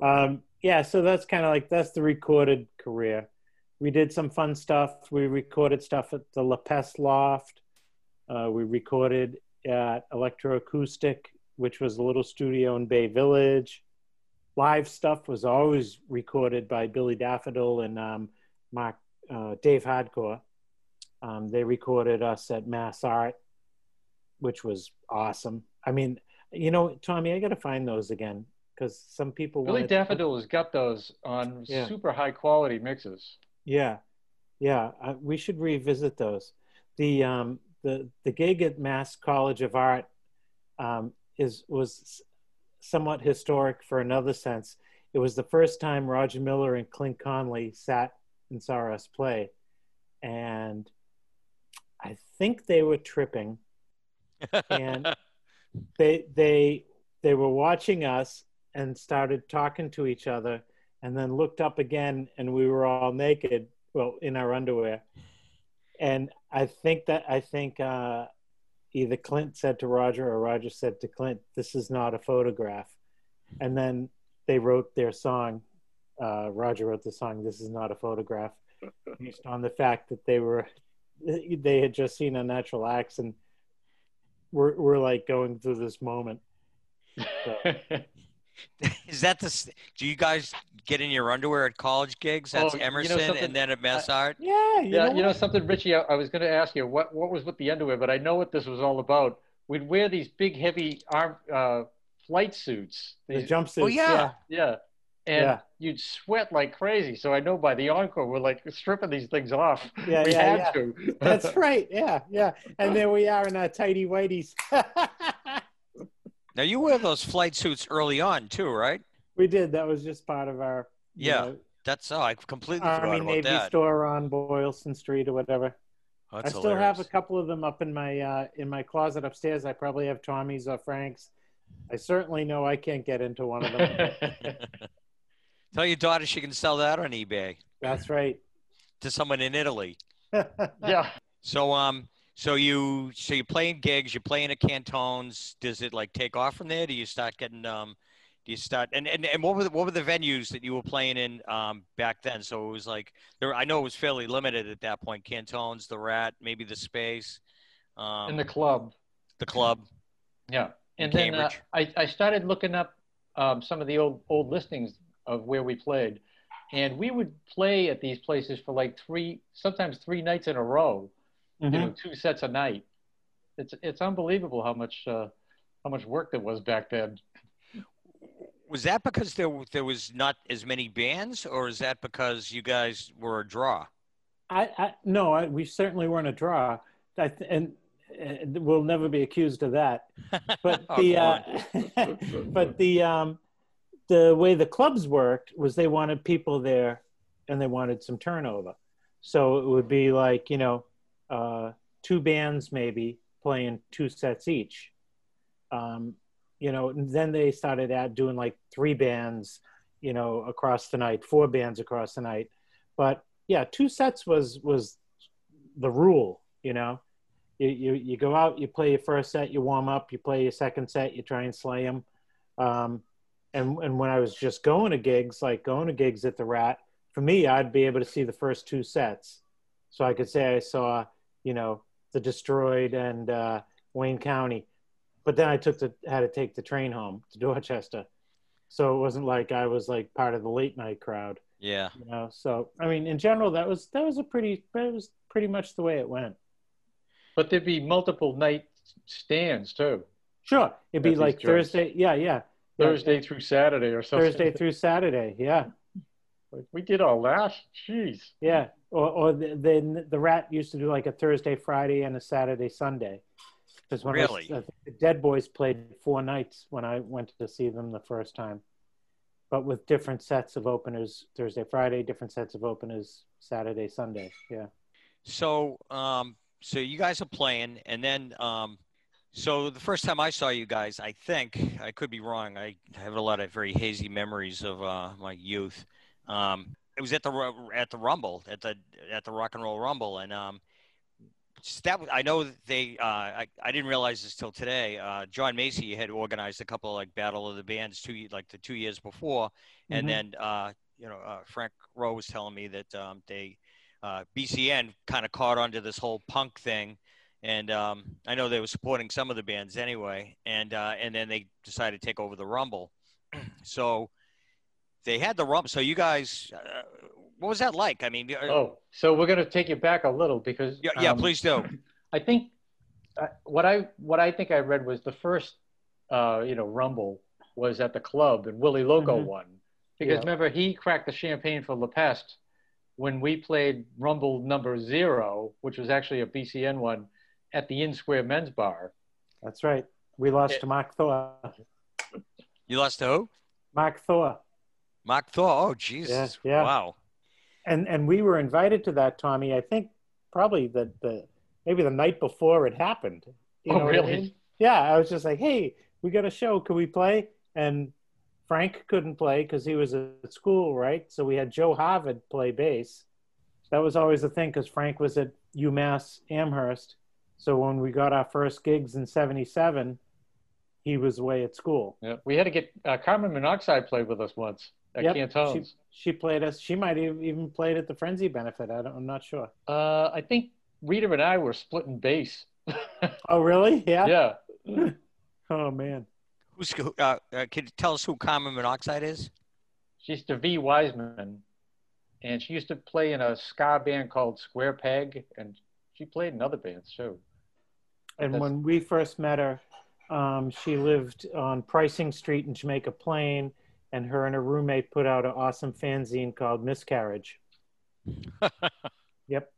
um, yeah, so that's kind of like that's the recorded career. We did some fun stuff. We recorded stuff at the La Peste Loft. Uh, we recorded at Electroacoustic, which was a little studio in Bay Village. Live stuff was always recorded by Billy Daffodil and um, Mark uh, Dave Hardcore. Um, they recorded us at Mass Art, which was awesome. I mean, you know, Tommy, I got to find those again because some people Billy wanted- Daffodil has got those on Yeah. super high quality mixes. Yeah, yeah, uh, we should revisit those. The um, the the gig at Mass College of Art um, is was somewhat historic for another sense. It was the first time Roger Miller and Clint Conley sat and saw us play, and I think they were tripping. And they they they were watching us and started talking to each other and then looked up again and we were all naked well in our underwear and i think that i think uh either clint said to roger or roger said to clint this is not a photograph and then they wrote their song uh roger wrote the song this is not a photograph based on the fact that they were they had just seen Unnatural Axe and we're we're like going through this moment. So, Is that the? Do you guys get in your underwear at college gigs? That's Oh, you know Emerson, something? and then at Mass Art. yeah, you yeah, know you know something, Richie. I, I was going to ask you what what was with the underwear, but I know what this was all about. We'd wear these big, heavy arm uh, flight suits. the These- jumpsuits. Oh, yeah. yeah, and Yeah. you'd sweat like crazy. So I know by the encore, we're like stripping these things off. Yeah, we yeah, had yeah. to. That's right. Yeah, yeah. And there we are in our tidy whiteys. Now you wear those flight suits early on too, right? we did. That was just part of our Yeah, know, That's oh, I completely Army forgot about Navy that. store on Boylston Street or whatever. That's I still have a couple of them up in my uh, in my closet upstairs. I probably have Tommy's or Frank's. I certainly know I can't get into one of them. Tell your daughter she can sell that on eBay That's right. to someone in Italy. yeah. So um, so you so you're playing gigs, you're playing at Cantone's. Does it like take off from there? Do you start getting um, do you start and and, and what were the, what were the venues that you were playing in um back then? So it was like there. I know it was fairly limited at that point. Cantone's, the Rat, maybe the Space, um, in the club. the club. Yeah, and then uh, I, I started looking up um, some of the old old listings of where we played, and we would play at these places for like three, sometimes three nights in a row. You know, two sets a night. It's it's unbelievable how much uh, how much work there was back then. Was that because there there was not as many bands, or is that because you guys were a draw? I, I no, I, we certainly weren't a draw, I th- and uh, we'll never be accused of that. But Oh, the come uh, but the um, the way the clubs worked was they wanted people there, and they wanted some turnover. So it would be like you know, uh, two bands maybe playing two sets each. Um, you know, then they started at doing like three bands, you know, across the night, four bands across the night. But yeah, two sets was was the rule. You know, you you, you go out, you play your first set, you warm up, you play your second set, you try and slay them. Um, and and when I was just going to gigs, like going to gigs at the Rat, for me, I'd be able to see the first two sets, so I could say I saw, you know, the Destroyed and uh, Wayne County. But then I took the had to take the train home to Dorchester, so it wasn't like I was like part of the late night crowd. Yeah. you know so i mean in general that was that was a pretty that was pretty much the way it went. But there'd be multiple night stands too, sure. It'd be like thursday yeah yeah Yeah, Thursday through Saturday or something. thursday through saturday yeah Like, we did all that. Jeez. yeah or, or the, the the rat used to do like a thursday friday and a saturday sunday because when Really? I think the dead boys played four nights when i went to see them the first time but with different sets of openers thursday friday different sets of openers saturday sunday yeah So, um, so you guys are playing, and then, um, so the first time I saw you guys, I think I could be wrong. I have a lot of very hazy memories of uh, my youth. Um, it was at the at the Rumble at the at the Rock and Roll Rumble, and um, that I know they. Uh, I I didn't realize this till today. Uh, John Macy had organized a couple of like Battle of the Bands two like the two years before, and Mhm. then uh, you know uh, Frank Rowe was telling me that um, they uh, BCN kind of caught onto this whole punk thing, and um, I know they were supporting some of the bands anyway, and uh, and then they decided to take over the Rumble, so they had the Rumble. So you guys, uh, what was that like? I mean, uh, Oh, so we're going to take you back a little because yeah, yeah, um, please do. I think uh, what I what I think I read was the first uh, you know Rumble was at the club and Willie Loco Mhm. won because Yeah. remember he cracked the champagne for La Peste when we played Rumble number zero, which was actually a BCN one at the Inn Square Men's Bar. that's right we lost Yeah. to mark thor You lost to who? mark thor Mark Thor. Oh, Jesus! yeah. Wow. and and we were invited to that tommy i think probably the the maybe the night before it happened you Oh, know what I really? mean? yeah i was just like hey we got a show can we play and frank couldn't play because he was at school right so we had joe harvard play bass that was always the thing because frank was at umass amherst so when we got our first gigs in 77 he was away at school Yeah, we had to get uh, Carmen Monoxide played with us once at Yep, Cantone's. she, she played us she might have even played at the frenzy benefit I don't, i'm not sure Uh, I think Rita and I were splitting bass. Oh, really? Yeah. yeah. Oh man. Who's who- uh, uh, can you tell us who carbon monoxide is? She's DeVee Wiseman, and she used to play in a ska band called Square Peg, and she played in other bands too. And That's- when we first met her, um, she lived on Pricing Street in Jamaica Plain, and her and her roommate put out an awesome fanzine called Miscarriage. Yep.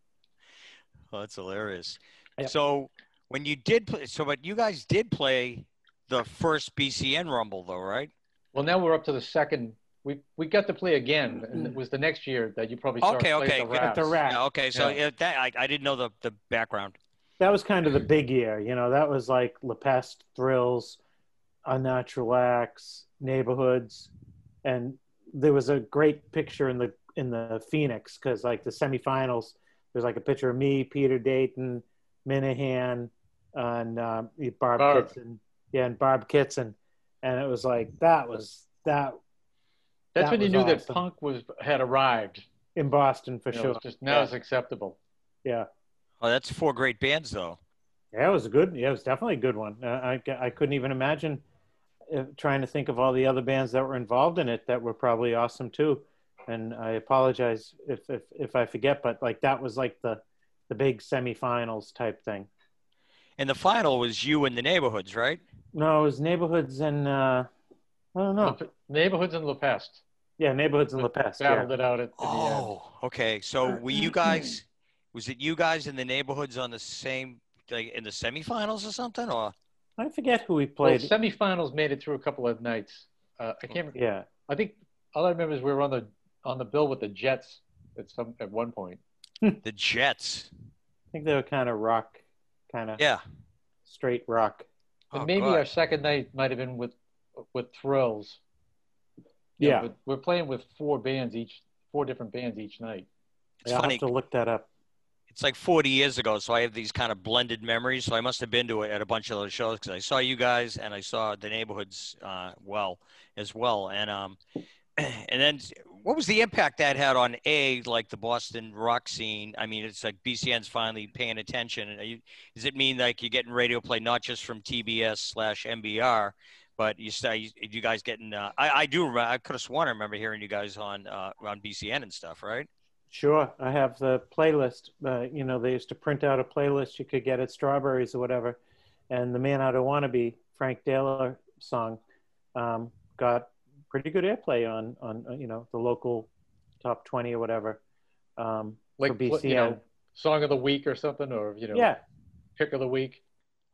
Oh, that's hilarious. Yep. So when you did play, so but you guys did play the first BCN Rumble though, right? Well, now we're up to the second. We we got to play again, and it was the next year that you probably saw us Okay, play okay, at the good. At the Raps. Yeah, okay, so Yeah. yeah, that I, I didn't know the, the background. That was kind of the big year, you know. That was like La Peste, Thrills, Unnatural Axe, Neighborhoods, and there was a great picture in the in the Phoenix because like the semifinals, there's like a picture of me, Peter Dayton, Minehan, and um, Barb, Barb. Kitson, yeah, and Barb Kitson, and it was like that was that That's That when you was knew that punk was had arrived. in Boston for You know, sure. it's just now yeah. it's acceptable. yeah. Oh, that's four great bands though. Yeah, it was a good. Yeah, it was definitely a good one. Uh, I I couldn't even imagine uh, trying to think of all the other bands that were involved in it that were probably awesome too. And I apologize if if if I forget, but like that was like the the big semifinals type thing. And the final was you and the neighborhoods, right? No, it was neighborhoods and uh, I don't know. The Neighborhoods in La Peste Yeah, neighborhoods and La Peste. Yeah. battled it out at, at the end. Oh, okay. So were you guys? Was it you guys in the neighborhoods on the same like in the semifinals or something? Or I forget who we played. Well, played. semifinals made it through a couple of nights. Uh, I can't. remember. yeah, I think all I remember is we were on the on the bill with the Jets at some at one point. the Jets? I think they were kind of rock, kind of Yeah. straight rock. And Oh, maybe God. our second night might have been with with Thrills. You Yeah. but we're playing with four bands each, four different bands each night. It's Yeah, I'll funny. have to look that up. It's like 40 years ago, so I have these kind of blended memories. So I must have been to it at a bunch of those shows because I saw you guys and I saw the neighborhoods uh, well as well. And um, and then what was the impact that had on a like the Boston rock scene? I mean, it's like BCN's finally paying attention. You, does it mean like you're getting radio play not just from TBS slash MBR, but you start you, guys getting? Uh, I I do. I could have sworn I remember hearing you guys on uh, on BCN and stuff, right? Sure, I have the playlist. Uh, you know, they used to print out a playlist you could get at Strawberries or whatever, and the "Man I Don't Wanna Be" Frank Daler song um, got pretty good airplay on on uh, you know the local top twenty or whatever. Um, Like for BCN, you know, song of the week or something, or you know, yeah, pick of the week.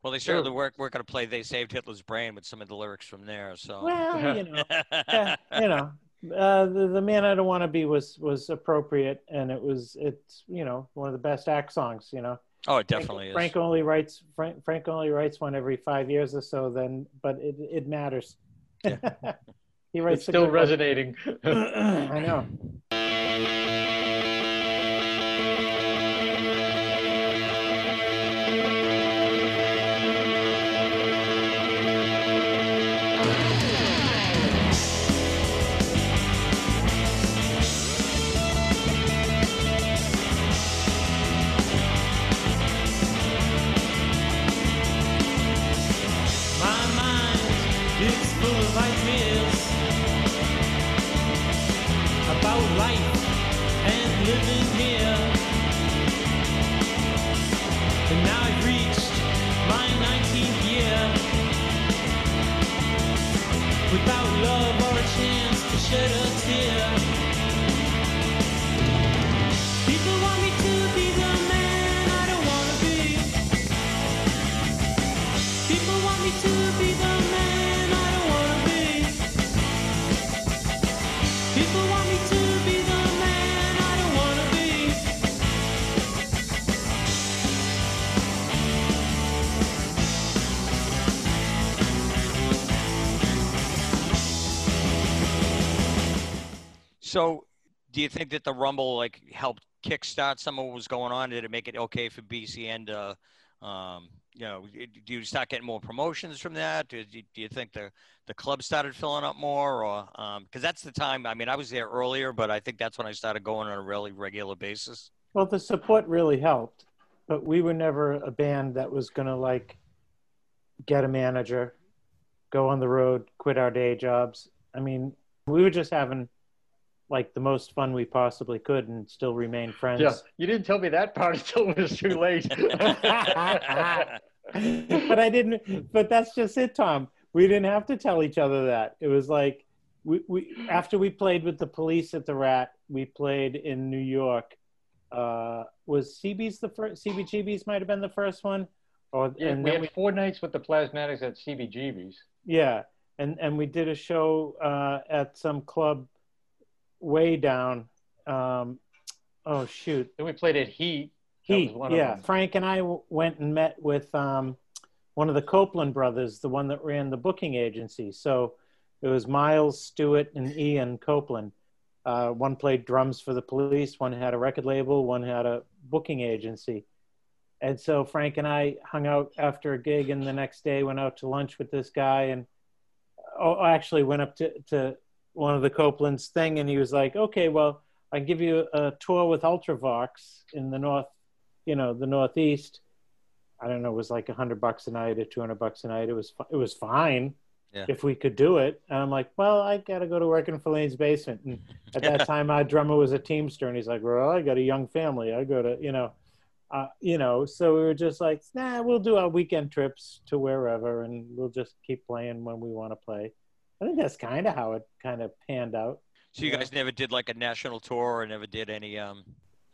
Well, they certainly work work on a play. They saved Hitler's brain with some of the lyrics from there. So, well, you know, yeah, you know, uh, the, the "Man I Don't Wanna Be" was was appropriate, and it was it's you know one of the best Axe songs. You know. oh, it Frank- definitely is. Frank only writes Frank, Frank only writes one every five years or so. Then, but it it matters. he writes a still resonating. I know. Do you think that the Rumble like helped kickstart some of what was going on? Did it make it okay for BCN to, um, you know, do you start getting more promotions from that? Do you, do you think the the club started filling up more, or um, because that's the time? I mean, I was there earlier, but I think that's when I started going on a really regular basis. Well, the support really helped. but we were never a band that was gonna like get a manager, go on the road, quit our day jobs. I mean, we were just having like the most fun we possibly could and still remain friends. Yeah, you didn't tell me that part until it was too late. but I didn't. But that's just it, Tom. We didn't have to tell each other that. It was like we, we after we played with the police at the Rat, we played in New York. Uh, was CB's the first? CBGB's might have been the first one, or yeah, and we had four nights with the Plasmatics at CBGB's. yeah, and and we did a show uh, at some club way down. Um, oh shoot, Then we played at Heat. Heat, yeah. Frank and I w- went and met with um, one of the Copeland brothers, the one that ran the booking agency. So it was Miles Stewart and Ian Copeland. Uh, one played drums for the police, one had a record label, one had a booking agency. And so Frank and I hung out after a gig, and the next day went out to lunch with this guy, and oh, actually went up to, to one of the Copeland's thing, and he was like, "Okay, well, I give you a tour with Ultravox in the north, you know, the northeast. I don't know, it was like a hundred bucks a night or two hundred bucks a night. It was it was fine Yeah. if we could do it. And I'm like, well, I gotta go to work in Filene's basement. And at that time, our drummer was a Teamster, and he's like, well, I got a young family. I go to, you know, uh, you know. So we were just like, nah, we'll do our weekend trips to wherever, and we'll just keep playing when we want to play. I think that's kind of how it kind of panned out. So you guys never did like a national tour or never did any um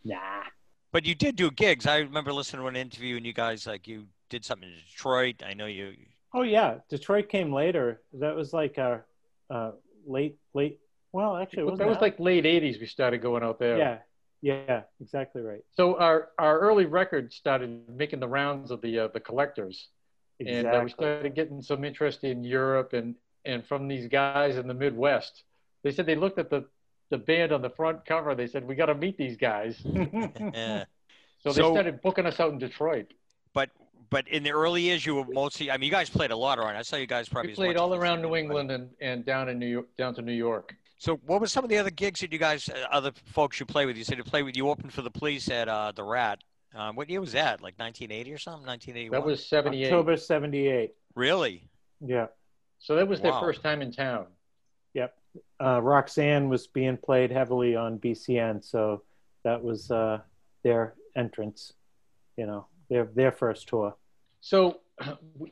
Nah. but you did do gigs. I remember listening to an interview and you guys like you did something in Detroit. I know you Oh yeah, Detroit came later. That was like a, uh late, late. Well, actually, it that wasn't was like late 80s we started going out there. yeah, yeah, exactly right. So our, our early record started making the rounds of the uh, the collectors. Exactly. and uh, we started getting some interest in Europe and and from these guys in the Midwest. They said they looked at the the band on the front cover. They said we got to meet these guys. yeah. So they So- started booking us out in Detroit. But but in the early years you were mostly I mean you guys played a lot around. I saw you guys probably We played all around New. England and, and down in New York, down to New York. So what were some of the other gigs that you guys uh, other folks you play with? You said you played with you opened for the police at uh, the Rat. Um, what year was that? Like 1980 or something? 1981. That was '78. October '78. really. Yeah, So that was their first time in town. yep. Uh, Roxanne was being played heavily on BCN, so that was uh, their entrance. You know, their their first tour. So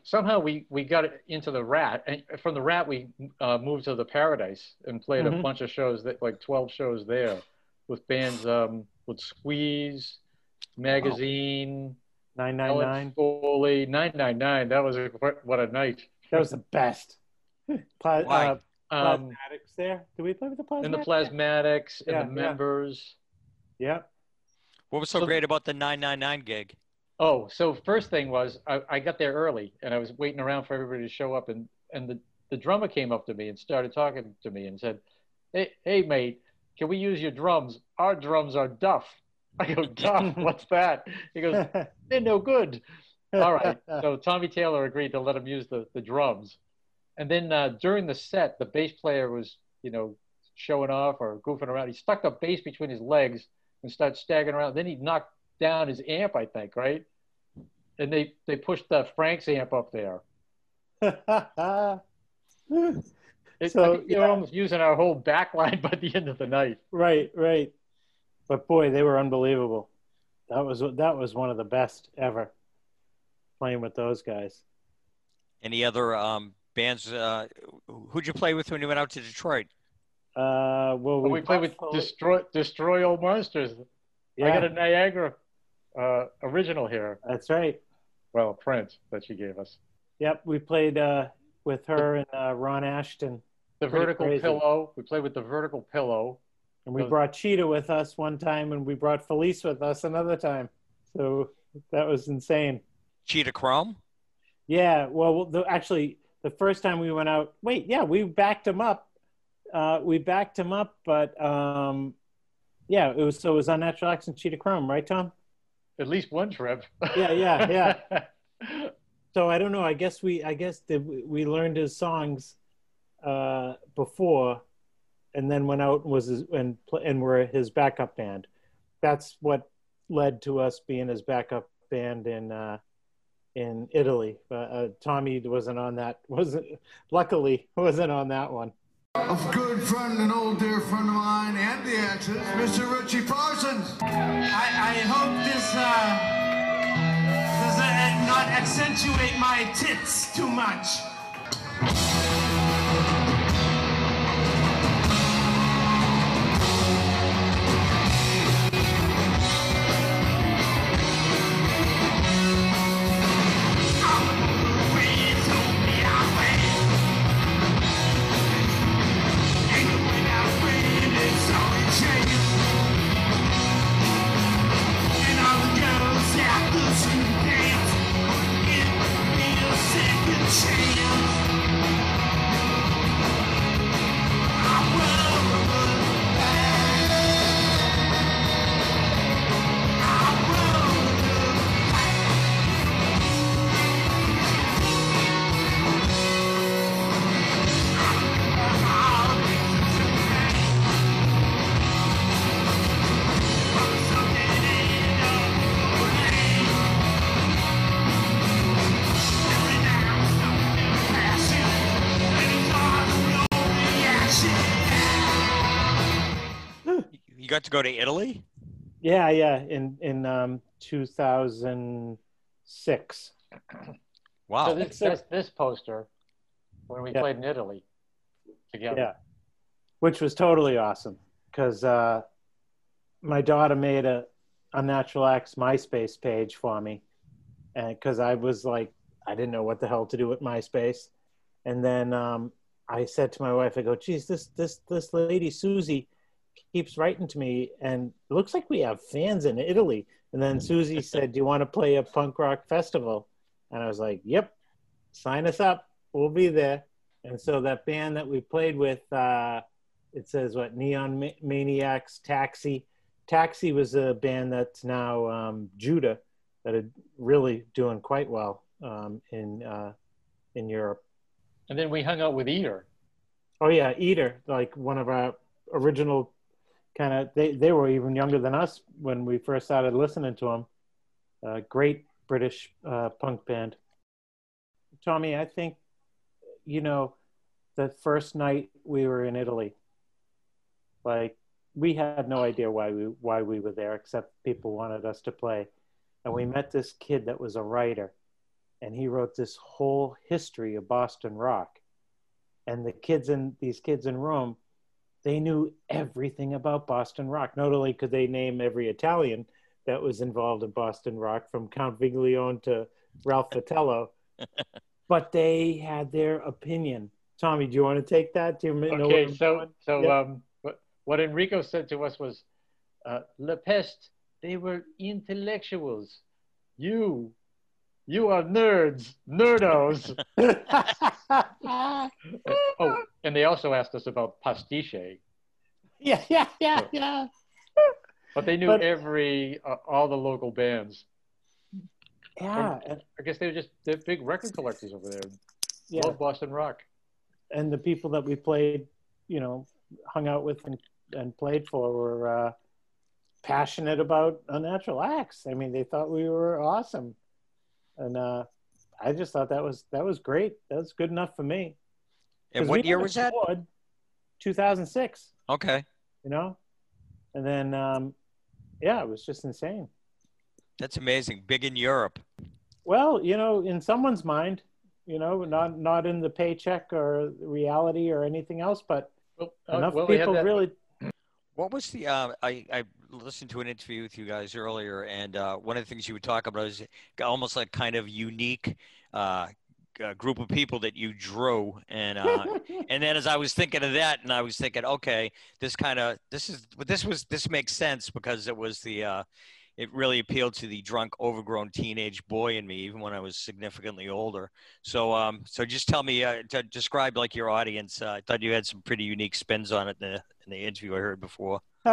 somehow we, we got into the Rat, and from the Rat we uh, moved to the Paradise and played a Mhm. bunch of shows that like 12 shows there with bands um, with Squeeze, Magazine, Nine nine Foley, 999. That was a, what a night. That was the best. Pla- Why? uh, Um, plasmatics there. Did we play with the plasmatics? and the Plasmatics and Yeah, the yeah. members. Yeah. What was so So- great about the 999 gig? Oh, so first thing was I, I got there early and I was waiting around for everybody to show up and, and the, the drummer came up to me and started talking to me and said, Hey, hey mate, can we use your drums? Our drums are duff. I go, duff, what's that? He goes, they're no good. All right. So Tommy Taylor agreed to let him use the, the drums. And then uh, during the set, the bass player was, you know, showing off or goofing around. He stuck the bass between his legs and started staggering around. Then he knocked down his amp, I think, right? And they, they pushed the Frank's amp up there. It, So, I think they were yeah. almost using our whole back line by the end of the night. right, right. But boy, they were unbelievable. That was that was one of the best ever. Playing with those guys. Any other um, bands? Uh, who'd you play with when you went out to Detroit? Uh, well, But we played with Destroy, Destroy All Monsters. Yeah, I got a Niagara uh, original here. that's right. Well, print that she gave us. Yep, we played uh, with her and uh, Ron Asheton, The Pretty vertical crazy. pillow. We played with the vertical pillow. and we Those- brought Cheetah with us one time, and we brought Felice with us another time. So that was insane. Cheetah Chrome. Yeah, well, the, actually, the first time we went out, wait, yeah, we backed him up. Uh, we backed him up, but um, yeah, it was so it was Unnatural Axe and Cheetah Chrome, right, Tom? At least one trip. Yeah, yeah, yeah. So I don't know. I guess we, I guess that we learned his songs uh, before, and then went out and was his, and and were his backup band. That's what led to us being his backup band in uh, in Italy. Uh, uh, Tommy wasn't on that. wasn't Luckily, wasn't on that one. A good friend, an old dear friend of mine, and the X's, Mr. Richie Parsons. I, I hope this uh, does not accentuate my tits too much. To go to Italy? Yeah, yeah. In in um, 2006. Wow. So this, this, this poster, when we Yeah. played in Italy together. Yeah, which was totally awesome because uh, my daughter made a Unnatural Axe MySpace page for me, and because I was like, I didn't know what the hell to do with MySpace, and then um, I said to my wife, I go, "Geez, this this this lady Susie keeps writing to me, and it looks like we have fans in Italy." And then Susie said, "Do you want to play a punk rock festival?" And I was like, "Yep, sign us up. We'll be there." And so that band that we played with, uh, it says what Neon Ma- Maniacs, Taxi. Taxi was a band that's now um, Judah, that are really doing quite well um, in uh, in Europe. And then we hung out with Eater. Oh yeah, Eater, like one of our original kind of. They they were even younger than us when we first started listening to them. Uh, great British uh, punk band. Tommy, I think you know the first night we were in Italy. Like we had no idea why we why we were there, except people wanted us to play, and we met this kid that was a writer, and he wrote this whole history of Boston rock and the kids in these kids in Rome, they knew everything about Boston rock. Not only could they name every Italian that was involved in Boston rock, from Count Viglione to Ralph Vitello, but they had their opinion. Tommy, do you want to take that? Do you know where Okay, I'm so going? so Yeah. um, what, what Enrico said to us was, uh, "La Peste, they were intellectuals. You, you are nerds, nerdos." oh, and they also asked us about pastiche, yeah, yeah, yeah, yeah. but they knew But- every uh, all the local bands. Yeah, and, I guess they were just they're big record collectors over there. yeah. Love Boston rock. and the people that we played, you know, hung out with and, and played for were uh, passionate about Unnatural Axe. I mean, they thought we were awesome, and uh, I just thought that was that was great. That was good enough for me. And 'Cause what year was that? 2006. Okay. You know, and then um, yeah, it was just insane. That's amazing. Big in Europe. Well, you know, in someone's mind, you know, not not in the paycheck or reality or anything else, but Well, uh, enough well, people that- really What was the? Uh, I I listened to an interview with you guys earlier, and uh, one of the things you would talk about is almost like kind of unique uh, uh, group of people that you drew, and uh, and then as I was thinking of that, and I was thinking, okay, this kind of this is but this was this makes sense because it was the. Uh, it really appealed to the drunk, overgrown teenage boy in me, even when I was significantly older. So, um, so just tell me, uh, to describe like your audience. Uh, I thought you had some pretty unique spins on it in the in the interview I heard before.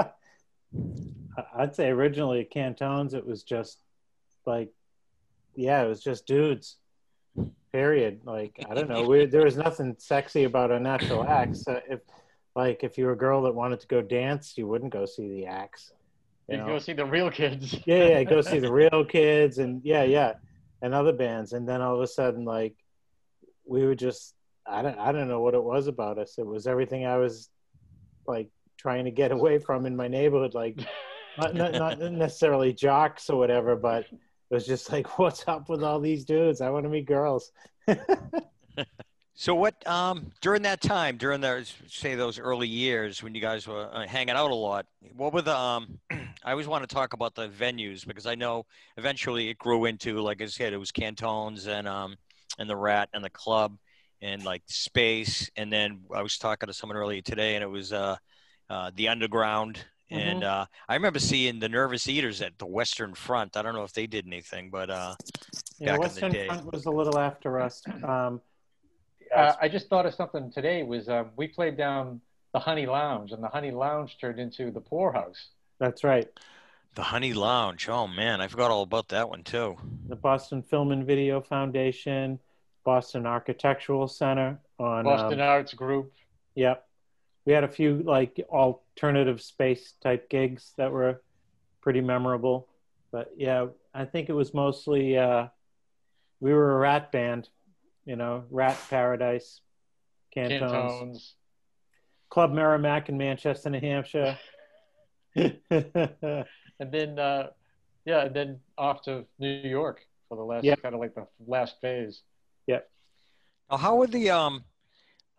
I'd say originally at Cantone's, it was just like, yeah, it was just dudes. Period. Like I don't know. We, there was nothing sexy about Unnatural Axe. Uh, if like if you were a girl that wanted to go dance, you wouldn't go see the axe. You You go see the real kids. yeah, yeah, go see the real kids and yeah, yeah, and other bands, and then all of a sudden, like, we were just, I don't, I don't know what it was about us. It was everything I was, like, trying to get away from in my neighborhood, like, not, not, not necessarily jocks or whatever, but it was just like, what's up with all these dudes? I want to meet girls. So what um during that time, during those say those early years when you guys were uh, hanging out a lot, what were the um I always want to talk about the venues because I know eventually it grew into like I said it was Cantone's and um and the Rat and the club and like space and then I was talking to someone earlier today and it was uh uh the underground and uh I remember seeing the Nervous Eaters at the Western Front. I don't know if they did anything, but uh Yeah, back in the Western day. Front was a little after us. Um, Uh, I just thought of something today. Was um, we played down the Honey Lounge, and the Honey Lounge turned into the Poorhouse. that's right. The Honey Lounge. Oh man, I forgot all about that one too. The Boston Film and Video Foundation, Boston Architectural Center on Boston um, Arts Group. Yep. We had a few like alternative space type gigs that were pretty memorable. But yeah, I think it was mostly uh, we were a rat band, you know, Rat Paradise, Cantone's, Cantone's. Club Merrimack in Manchester, New Hampshire. and then uh, yeah, and then off to New York for the last Yep. kind of like the last phase. yep. Now, how are the um,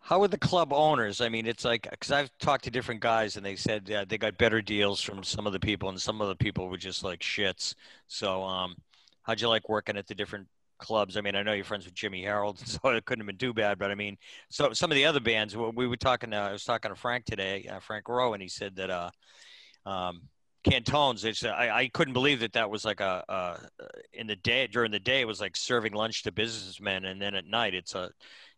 how are the club owners? I mean, it's like because I've talked to different guys and they said uh, they got better deals from some of the people, and some of the people were just like shits. So, um, how'd you like working at the different clubs? I mean, I know you're friends with Jimmy Harold, so it couldn't have been too bad. But I mean, so some of the other bands we we were talking. Uh, I was talking to Frank today, uh, Frank Rowe, and he said that uh, um, Cantone's. It's I, I couldn't believe that that was like a, uh in the day during the day it was like serving lunch to businessmen, and then at night it's a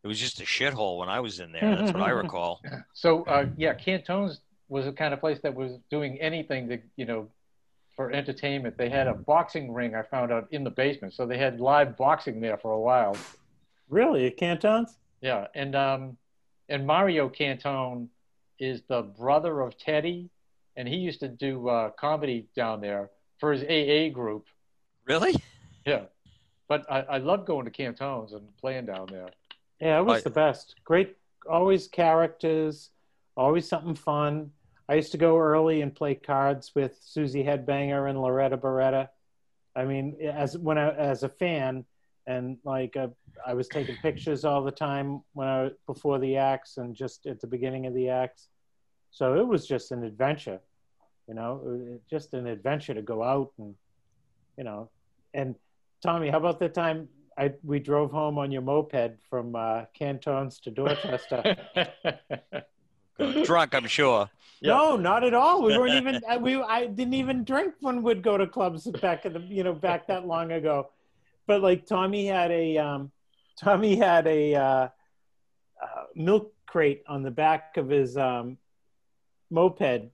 it was just a shithole when I was in there. That's what I recall. So uh, yeah, Cantone's was the kind of place that was doing anything to you know for entertainment. They had a boxing ring I found out in the basement, so they had live boxing there for a while. Really, at Cantone's? Yeah, and um, and Mario Cantone is the brother of Teddy, and he used to do uh, comedy down there for his AA group. Really? Yeah, but I, I love going to Cantone's and playing down there. Yeah, it was I- the best. Great, always characters, always something fun. I used to go early and play cards with Susie Headbanger and Loretta Beretta. I mean, as when I as a fan, and like uh, I was taking pictures all the time when I before the acts and just at the beginning of the acts. So it was just an adventure, you know, just an adventure to go out and, you know, and Tommy, how about the time I we drove home on your moped from uh, Cantone's to Dorchester? Drunk, I'm sure. No, not at all. We weren't even. uh, We I didn't even drink when we'd go to clubs back in the you know back that long ago. But like Tommy had a um, Tommy had a uh, uh, milk crate on the back of his um, moped,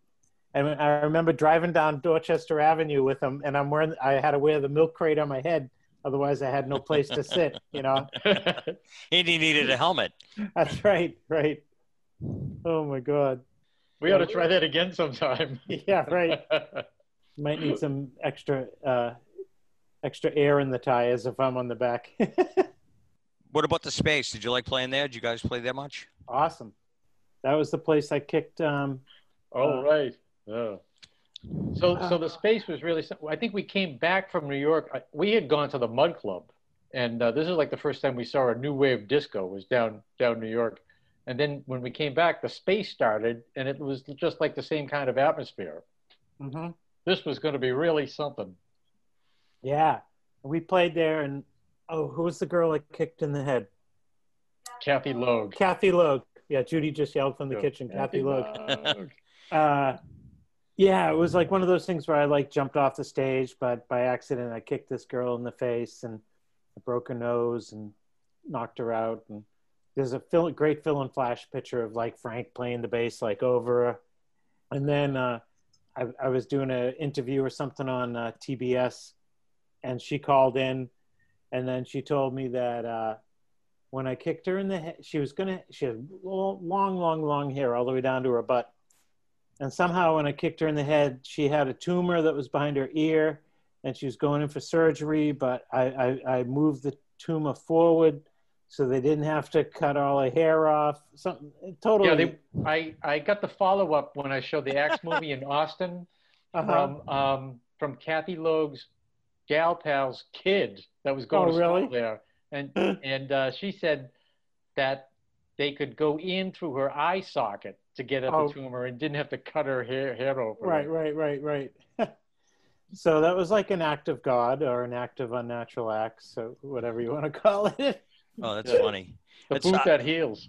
and I remember driving down Dorchester Avenue with him, and I'm wearing. I had to wear the milk crate on my head, otherwise I had no place to sit. You know. And he needed a helmet. That's right. Right. Oh my God. we ought to try that again sometime. Yeah. Right. Might need some extra uh, extra air in the tires if I'm on the back. What about the space? Did you like playing there? Did you guys play there much? awesome. That was the place I kicked. Um, Oh right. Yeah. So so the space was really. I think we came back from New York. We had gone to the Mud Club, and uh, this is like the first time we saw a new wave disco was down down New York. And then when we came back, the space started, and it was just like the same kind of atmosphere. mhm. This was going to be really something. Yeah, we played there, and oh, who was the girl I kicked in the head? Kathy Logue. Kathy Logue. Yeah, Judy just yelled from the kitchen. Kathy Logue. Logue. uh, yeah, it was like one of those things where I like jumped off the stage, but by accident I kicked this girl in the face and I broke her nose and knocked her out. And there's a Phil, great fill and Flash picture of like Frank playing the bass like over. And then uh, I, I was doing an interview or something on uh, TBS, and she called in, and then she told me that uh, when I kicked her in the head, she was gonna. She had long, long, long hair all the way down to her butt and somehow when I kicked her in the head, she had a tumor that was behind her ear, and she was going in for surgery. But I, I, I moved the tumor forward so they didn't have to cut all her hair off. Something totally. Yeah, they, I, I got the follow up when I showed the Axe movie in Austin Uh-huh. from um, from Kathy Logue's gal pal's kid that was going Oh, to school there, and and uh, she said that they could go in through her eye socket to get at Oh. the tumor and didn't have to cut her hair hair over. right, it. right, right, right. so that was like an act of God or an act of unnatural acts, so whatever you want to call it. Oh, that's funny. The It's boot not- that heals.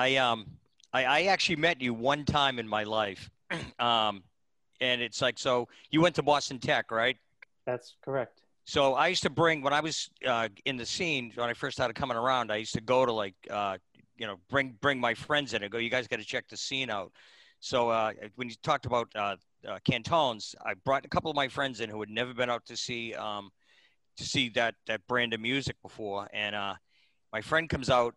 I um I, I actually met you one time in my life. um and it's like so you went to Boston Tech, right? That's correct. So I used to bring when I was uh, in the scene when I first started coming around. I used to go to like uh, you know bring bring my friends in and go. You guys got to check the scene out. So uh, when you talked about uh, uh, Cantone's, I brought a couple of my friends in who had never been out to see um, to see that that brand of music before. And uh, my friend comes out,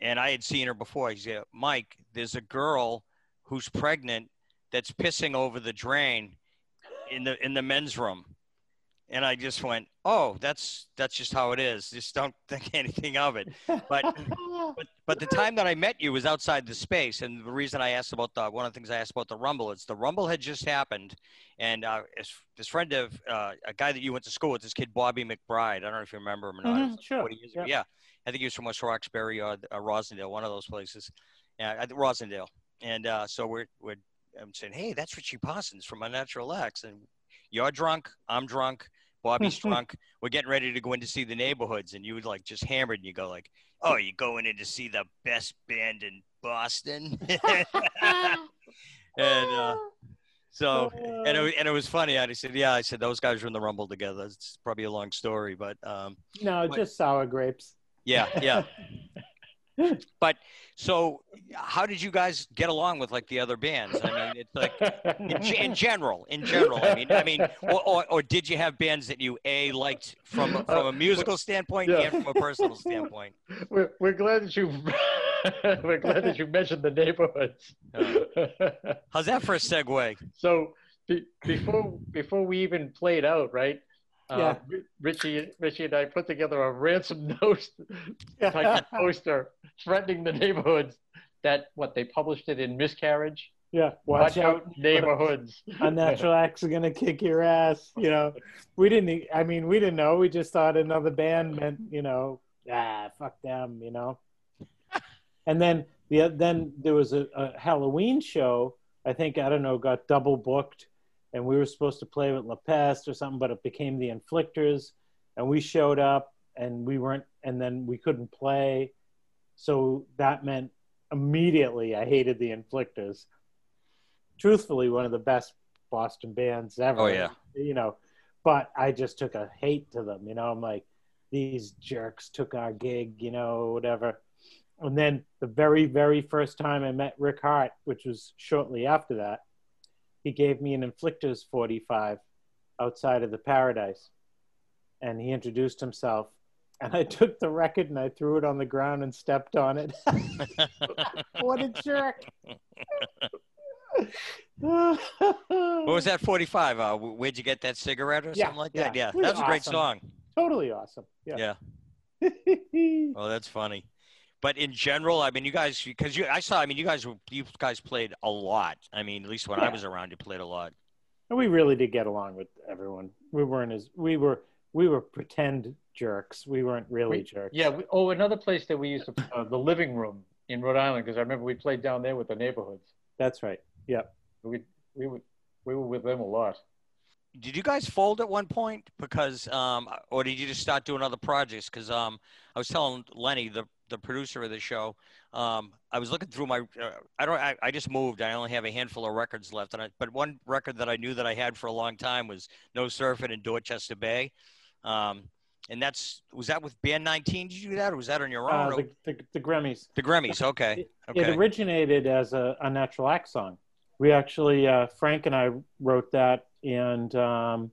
and I had seen her before. He said, "Mike, there's a girl who's pregnant that's pissing over the drain in the in the men's room." And I just went, "Oh, that's that's just how it is. Just don't think anything of it." But but but the time that I met you was outside the space, and the reason I asked about the one of the things I asked about the Rumble is the Rumble had just happened, and uh, this, this friend of uh, a guy that you went to school with, this kid Bobby McBride. I don't know if you remember him or not. Mhm, like sure. 40 years ago. Yep. Yeah, I think he was from West Roxbury or uh, Roslindale, one of those places. Yeah, I think Roslindale. And uh, so we're we're I'm saying, hey, that's Richie Parsons from Unnatural Axe, and you're drunk, I'm drunk, Bobby's drunk. We're getting ready to go in to see the neighborhoods, and you would like just hammered, and you go like, "Oh, you going in to see the best band in Boston?" and uh, so, and it, and it was funny. I said, "Yeah," I said those guys were in the Rumble together. It's probably a long story, but um, No, But- just sour grapes. yeah, yeah. but so, how did you guys get along with like the other bands? I mean, it's like in, in general, in general. I mean, I mean, or, or, or did you have bands that you a liked from a- from a musical standpoint Yeah. and from a personal standpoint? We're, we're glad that you we're glad that you mentioned the neighborhoods. How's that for a segue? so be, before before we even played out, right? Uh, Yeah. Ri- Richie Richie and I put together a ransom note type of poster threatening the neighborhoods that what they published it in miscarriage. Yeah, Watch, out, neighborhoods. Unnatural Axe are gonna kick your ass. You know, we didn't. I mean, we didn't know. We just thought another band meant, you know, ah, fuck them. You know. And then the then there was a, a Halloween show. I think I don't know got double booked, and we were supposed to play with La Peste or something, but it became the Inflictors, and we showed up and we weren't, and then we couldn't play, so that meant immediately I hated the Inflictors. Truthfully, one of the best Boston bands ever. Oh, yeah. you know, but I just took a hate to them. You know, I'm like, these jerks took our gig. You know, whatever. And then the very, very first time I met Rick Hart, which was shortly after that, he gave me an Inflictors 45 outside of the Paradise. And he introduced himself. And I took the record and I threw it on the ground and stepped on it. what a jerk. what was that 45? Uh, where'd you get that cigarette or Yeah, something like that? yeah. Yeah, It was that's a great song. Totally awesome. Yeah. Yeah. Oh, that's funny. But in general, I mean, you guys, because you, I saw, I mean, you guys, you guys played a lot. I mean, at least when I was around, you played a lot. And we really did get along with everyone. We weren't as we were we were pretend jerks. We weren't really We- jerks. Yeah. We, oh, another place that we used to, uh, the living room in Rhode Island, because I remember we played down there with the neighborhoods. That's right. Yep. We we were we were with them a lot. Did you guys fold at one point? Because, um, or did you just start doing other projects? Because um, I was telling Lenny, the the producer of the show, um, I was looking through my. Uh, I don't. I, I just moved. I only have a handful of records left, and I, but one record that I knew that I had for a long time was No Surfing in Dorchester Bay. Um, and that's was that with Band 19? Did you do that, or was that on your Uh, own? the, the, the Grammys. the Grammys. Okay. okay. It originated as a a natural act song. We actually uh, Frank and I wrote that, and um,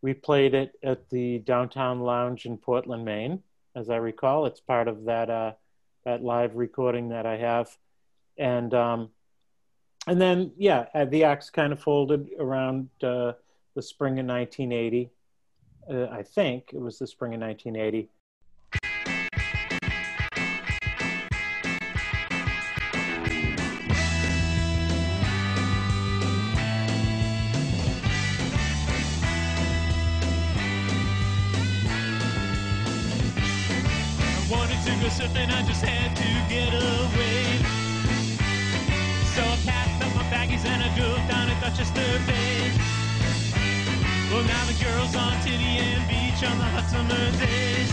we played it at the Downtown Lounge in Portland, Maine, as I recall. It's part of that uh, that live recording that I have, and um, and then yeah, uh, the Axe kind of folded around uh, the spring of 1980. Uh, I think it was the spring of 1980. Surfing, I just had to get away. So I packed up my baggies and I drove down to Dorchester Bay. Well, now the girls on Titty Beach on the hot summer days.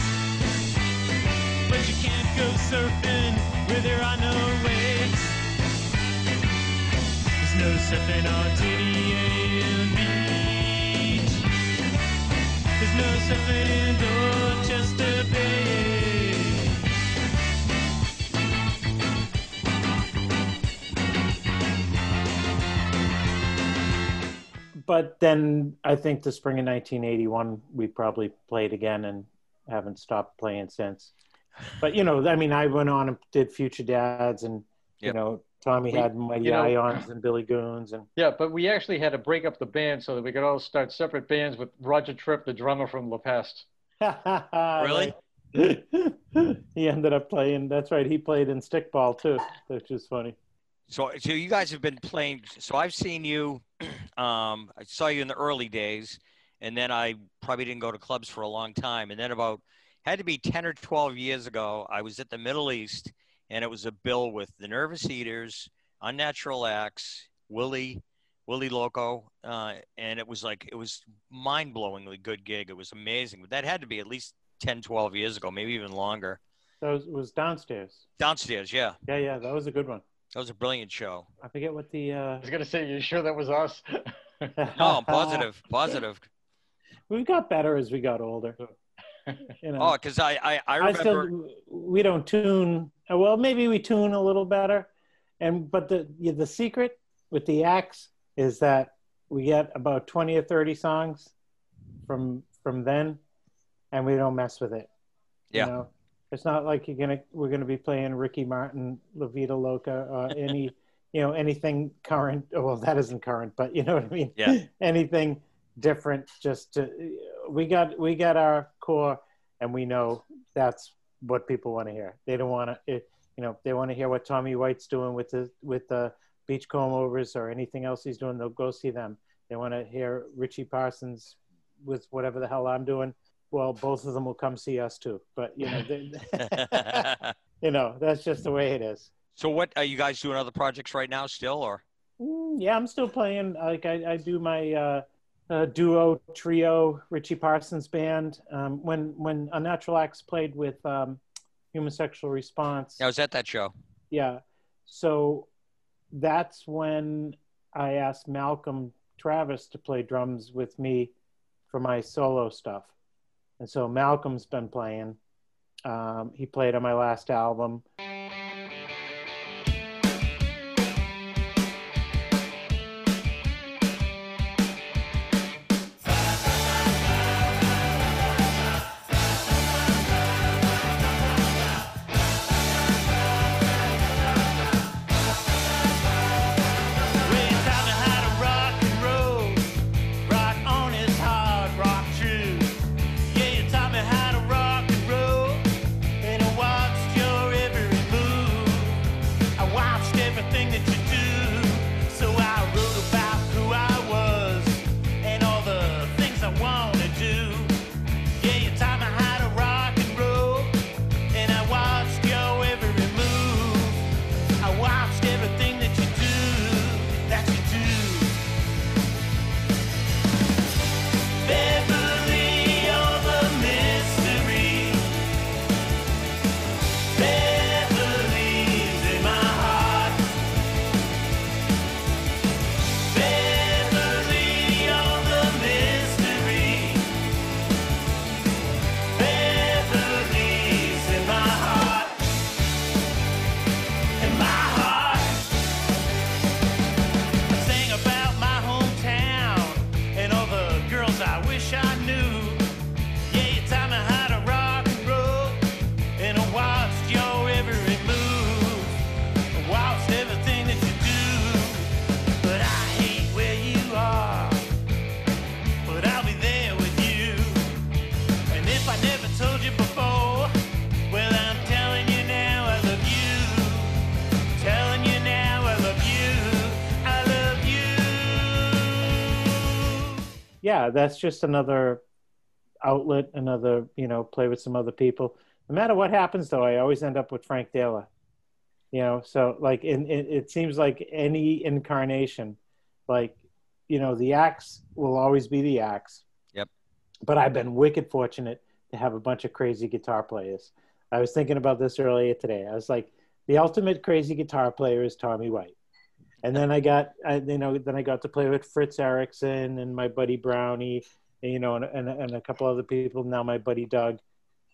But you can't go surfing where there are no waves. There's no surfing on Titty Beach. There's no surfing in Dorchester but then I think the spring of 1981 we probably played again and haven't stopped playing since. But you know, I mean, I went on and did Future Dads, and you know, Tommy We- had Mighty you know- Ions and Billy Goons, and Yeah, but we actually had to break up the band so that we could all start separate bands with Roger Tripp, the drummer from La Peste. Really? he ended up playing. That's right, he played in Stickball too, which is funny. So, so you guys have been playing. So I've seen you. Um, I saw you in the early days, and then I probably didn't go to clubs for a long time. And then about had to be ten or twelve years ago, I was at the Middle East, and it was a bill with the Nervous Eaters, Unnatural Axe, Willie, Willie Loco, uh, and it was like it was mind-blowingly good gig. It was amazing. But that had to be at least 10, 12 years ago, maybe even longer. That was, was downstairs. Downstairs, yeah, Yeah, yeah, that was a good one. That was a brilliant show. I forget what the. Uh... I was gonna say, you sure that was us? No, I'm positive, positive. we got better as we got older. You know. Oh, because I, I, I I remember. still we don't tune uh, well maybe we tune a little better and but the yeah, the secret with the Axe is that we get about 20 or 30 songs from from then and we don't mess with it Yeah. you know it's not like you're gonna we're gonna be playing ricky martin la vida loca or uh, any you know anything current. Well that isn't current but you know what i mean. Yeah. anything different just to, we got we got our core and we know that's what people want to hear. They don't want to eh, you know they want to hear what tommy white's doing with the with the beachcomb overs or anything else he's doing. They'll go see them. They want to hear richie parsons with whatever the hell i'm doing well both of them will come see us too but you know they, you know that's just the way it is so, what are you guys doing? Other projects right now, still, or Mm, yeah, I'm still playing. Like I, I do my uh, uh, duo trio Richie Parsons band. Um, when when Unnatural Axe played with um, Human Sexual Response, I was at that show. yeah. So that's when I asked Malcolm Travis to play drums with me for my solo stuff. And so Malcolm's been playing. Um, he played on my last album. Yeah, that's just another outlet, another you know, play with some other people. No matter what happens, though, I always end up with Frank Daler. You know, so like, in, it, it seems like any incarnation, like, you know, the axe will always be the axe. Yep. But I've been wicked fortunate to have a bunch of crazy guitar players. I was thinking about this earlier today. I was like, the ultimate crazy guitar player is Tommy White. And then I got, I, you know, then I got to play with Fritz Erickson and my buddy Brownie, and, you know, and, and, and a couple other people. Now my buddy Doug,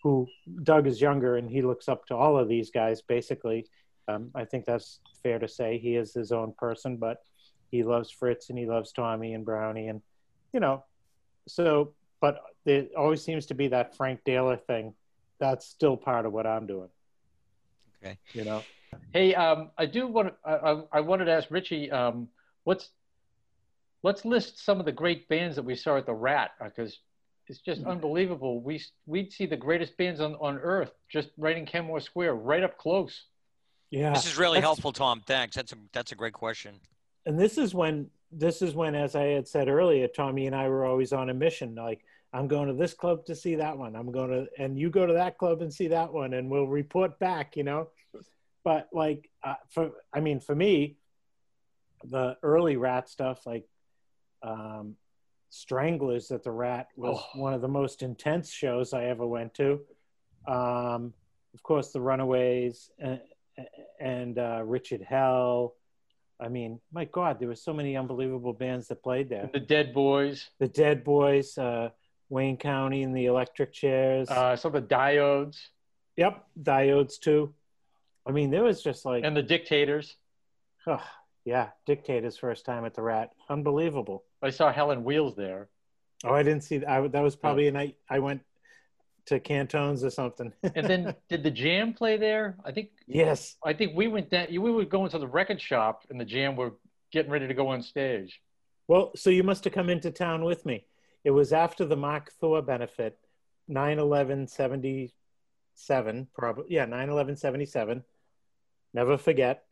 who Doug is younger and he looks up to all of these guys basically. Um, I think that's fair to say. He is his own person, but he loves Fritz and he loves Tommy and Brownie and, you know, so, but there always seems to be that Frank Daler thing. That's still part of what I'm doing. Okay. You know. Hey, um, I do want to, I, I- I wanted to ask Richie, um, what's, let's list some of the great bands that we saw at the Rat, because it's just unbelievable. We, we'd see the greatest bands on, on earth just right in Kenmore Square, right up close. Yeah. This is really That's- helpful, Tom. Thanks. That's a that's a great question. and this is when this is when as i had said earlier tommy and i were always on a mission like i'm going to this club to see that one i'm going to and you go to that club and see that one and we'll report back you know but like uh, for i mean for me the early rat stuff like um stranglers at the rat was Oh. one of the most intense shows i ever went to um of course the runaways and, and uh, richard hell I mean, my God, there were so many unbelievable bands that played there. The Dead Boys, The Dead Boys, uh, Wayne County, and the Electric Chairs. uh, some of the Diodes, yep, Diodes too. I mean, there was just like, and the Dictators. oh, yeah, Dictator's first time at the Rat, unbelievable. I saw Helen Wheels there. Oh, I didn't see that. I, that was probably a night I went to Cantone's or something. And then did the Jam play there? I think yes, I think we went down. We were going to the record shop, and the Jam were getting ready to go on stage. Well, so you must have come into town with me. It was after the Mark Thor benefit, 9 11 77, probably. Yeah, 9 11 77. Never forget.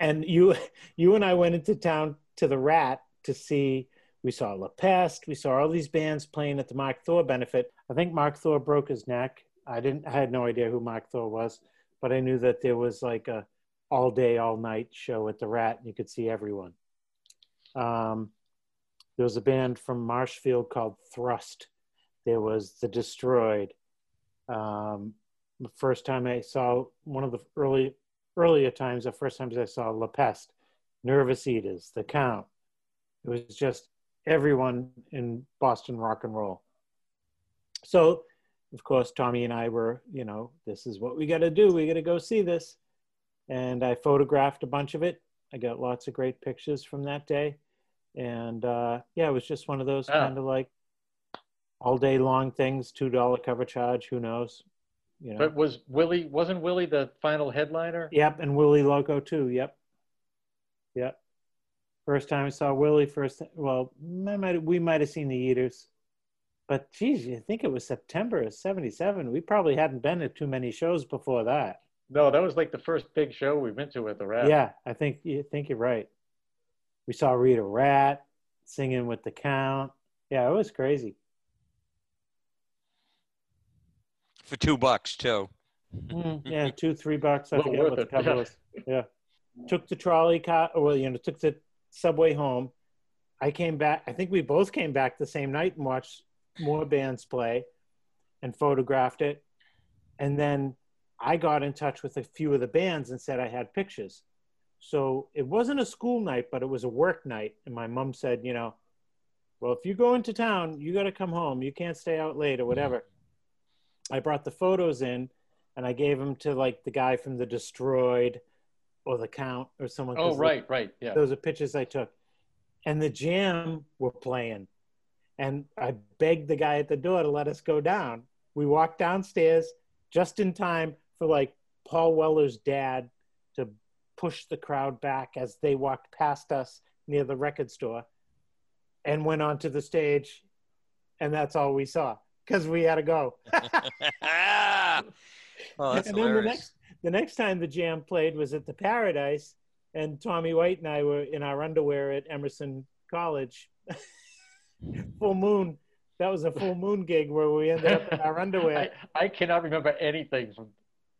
And you, you and I went into town to the Rat to see. We saw La Peste. We saw all these bands playing at the Mark Thor benefit. I think Mark Thor broke his neck. I didn't. I had no idea who Mark Thor was, but I knew that there was like a all day, all night show at the Rat, and you could see everyone. Um, there was a band from Marshfield called Thrust. There was The Destroyed. Um, the first time I saw one of the early earlier times, the first times I saw La Peste, Nervous Eaters, The Count. It was just everyone in Boston rock and roll. So, of course, Tommy and I were, you know, this is what we got to do. We got to go see this. And I photographed a bunch of it. I got lots of great pictures from that day. And uh, yeah, it was just one of those Ah. kind of like all day long things, $2 cover charge. Who knows? You know? But was Willie? Wasn't Willie the final headliner? Yep, and Willie Loco too. Yep, yep. First time I saw Willie. First, well, might we might have seen the Eaters, but geez, I think it was September of '77. We probably hadn't been to too many shows before that. No, that was like the first big show we went to at the Rat. Yeah, I think you think you're right. We saw Rita Rat singing with the Count. Yeah, it was crazy. For two bucks too. Mm, yeah, two, three bucks. I Well forget what the cover yeah. was. Yeah. Took the trolley car, or well, you know, took the subway home. I came back. I think we both came back the same night and watched more bands play and photographed it. And then I got in touch with a few of the bands and said I had pictures. So it wasn't a school night, but it was a work night. And my mom said, you know, well, if you go into town, you got to come home. You can't stay out late or whatever. I brought the photos in and I gave them to like the guy from the Destroyed or the Count or someone. Oh, right, right, yeah. Those are pictures I took. And the Jam were playing. And I begged the guy at the door to let us go down. We walked downstairs just in time for like Paul Weller's dad to push the crowd back as they walked past us near the record store and went onto the stage. And that's all we saw because we had to go. Oh, that's and then the next the next time the jam played was at the Paradise, and Tommy White and I were in our underwear at Emerson College. full moon. That was a full moon gig where we ended up in our underwear. I, I cannot remember anything from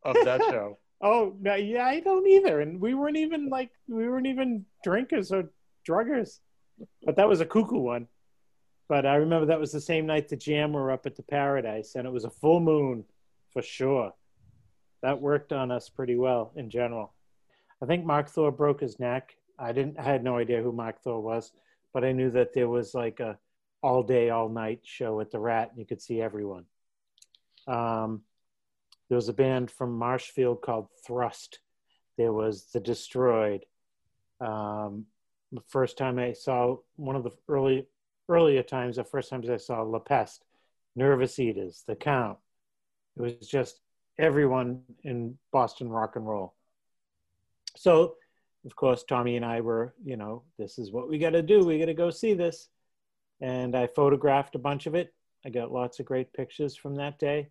of that show. Oh no, yeah, I don't either. And we weren't even like we weren't even drinkers or druggers. But that was a cuckoo one. But I remember that was the same night the Jam were up at the Paradise, and it was a full moon for sure. That worked on us pretty well in general. I think Mark Thor broke his neck. I didn't. I had no idea who Mark Thor was, but I knew that there was like a all day, all night show at the Rat, and you could see everyone. Um, there was a band from Marshfield called Thrust. There was The Destroyed. Um, the first time I saw one of the early earlier times, the first times I saw La Peste, Nervous Eaters, The Count. It was just everyone in Boston rock and roll. So, of course, Tommy and I were, you know, this is what we got to do. We got to go see this. And I photographed a bunch of it. I got lots of great pictures from that day.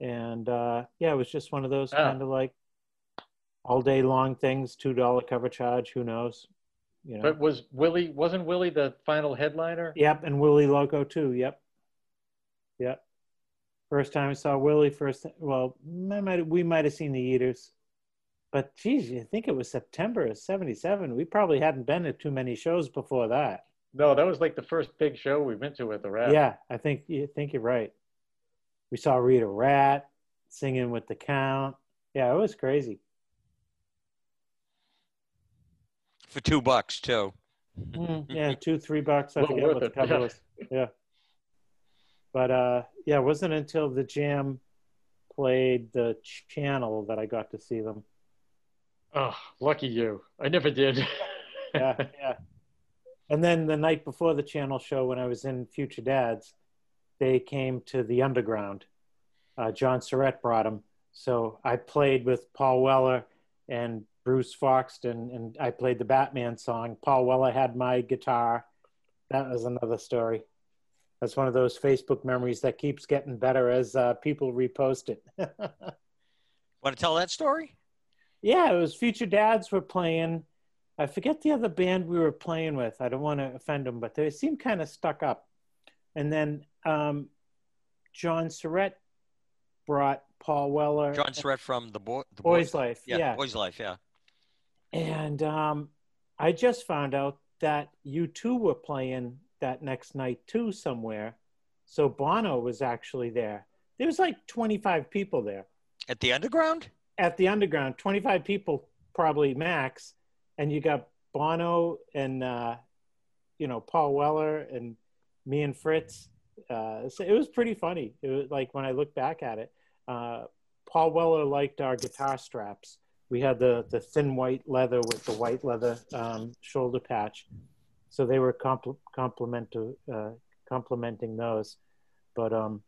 And uh, yeah, it was just one of those Yeah. kind of like all day long things, $2 cover charge, who knows? You know. But was Willie wasn't Willie the final headliner? Yep, and Willie Loco too. Yep, yep. First time I saw Willie. First, well, I might we might have seen the Eaters, but geez, I think it was September of '77? We probably hadn't been to too many shows before that. No, that was like the first big show we went to at the Rat. Yeah, I think you think you're right. We saw Rita Rat singing with the Count. Yeah, it was crazy. For two bucks too. Mm, yeah, two, three bucks. I Well forget what the cover yeah. was. Yeah. But uh, yeah, it wasn't until the Jam played the channel that I got to see them. Oh, lucky you. I never did. Yeah, yeah. And then the night before the channel show, when I was in Future Dads, they came to the Underground. Uh, John Surratt brought them. So I played with Paul Weller and Bruce Foxton, and I played the Batman song. Paul Weller had my guitar. That was another story. That's one of those Facebook memories that keeps getting better as uh, people repost it. Want to tell that story? yeah, it was Future Dads were playing. I forget the other band we were playing with. I don't want to offend them, but they seemed kind of stuck up. And then um, John Surratt brought Paul Weller. John Surratt from the, boy, the Boys Life, Yeah, yeah. Boys Life. Yeah. And um, I just found out that you two were playing that next night too somewhere. So Bono was actually there. There was like 25 people there At the Underground. at the underground. 25 people probably max, and you got Bono and uh, you know Paul Weller and me and Fritz. Uh, so it was pretty funny. It was like when I look back at it, uh, Paul Weller liked our guitar straps. We had the the thin white leather with the white leather um, shoulder patch, so they were compl- compliment uh, complimenting those. But um,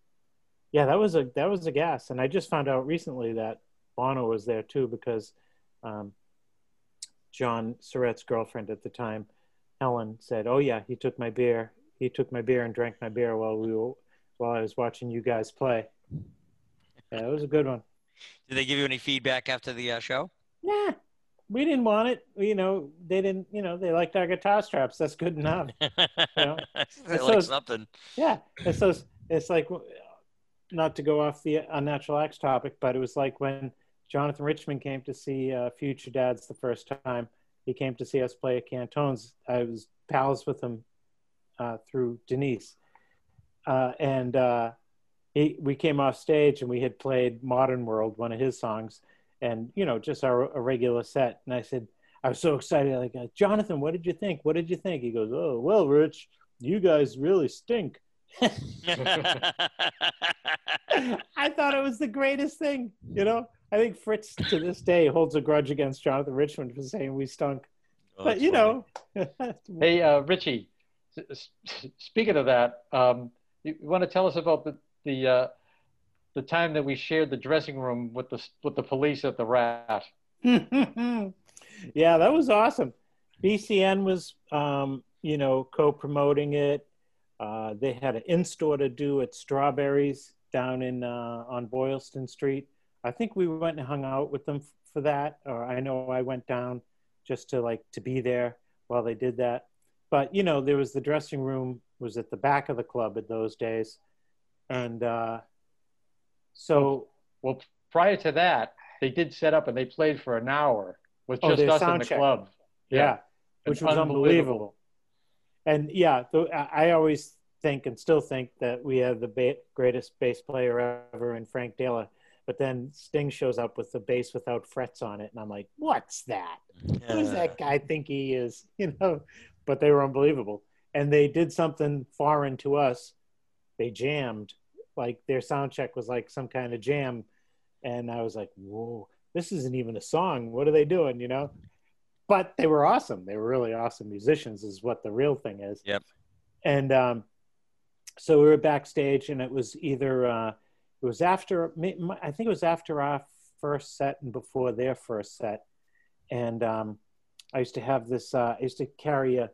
yeah, that was a that was a gas, and I just found out recently that Bono was there too because um, John Surratt's girlfriend at the time, Helen, said, "Oh yeah, he took my beer. He took my beer and drank my beer while we were, while I was watching you guys play." Yeah, it was a good one. Did they give you any feedback after the uh, show? Nah, we didn't want it. You know, they didn't. You know, they liked our guitar straps. That's good enough. know, they it's like something. Yeah, it's those. It's like not to go off the unnatural acts topic, but it was like when Jonathan Richman came to see uh, Future Dads the first time. He came to see us play at Cantone's. I was pals with him uh, through Denise, uh, and uh, he, we came off stage and we had played Modern World, one of his songs, and you know just our a regular set. And I said, I was so excited, like uh, Jonathan, what did you think? What did you think? He goes, Oh well, Rich, you guys really stink. I thought it was the greatest thing. You know, I think Fritz to this day holds a grudge against Jonathan Richman for saying we stunk. Oh, but you funny. know, Hey, uh, Richie. s- s- Speaking of that, um, you want to tell us about the the uh, the time that we shared the dressing room with the with the police at the Rat? yeah, that was awesome. BCN was, um, you know, co-promoting it. Uh, they had an in-store to do at Strawberries down in uh, on Boylston Street. I think we went and hung out with them for that, or I know I went down just to like to be there while they did that. But you know, there was the dressing room was at the back of the club in those days, and uh, so Well, prior to that, they did set up and they played for an hour with Oh, just their us in the check. club. yeah, which was unbelievable. And yeah, th- I I always think and still think that we have the ba- greatest bass player ever in Frank Daler. But then Sting shows up with the bass without frets on it, and I'm like, "What's that? Who's that guy think he is?" You know. But they were unbelievable, and they did something foreign to us. They jammed, like their sound check was like some kind of jam, and I was like, "Whoa, this isn't even a song. What are they doing?" You know but they were awesome. They were really awesome musicians, is what the real thing is. Yep. And um, so we were backstage, and it was either uh, it was after I think it was after our first set and before their first set, and um, I used to have this. Uh, I used to carry a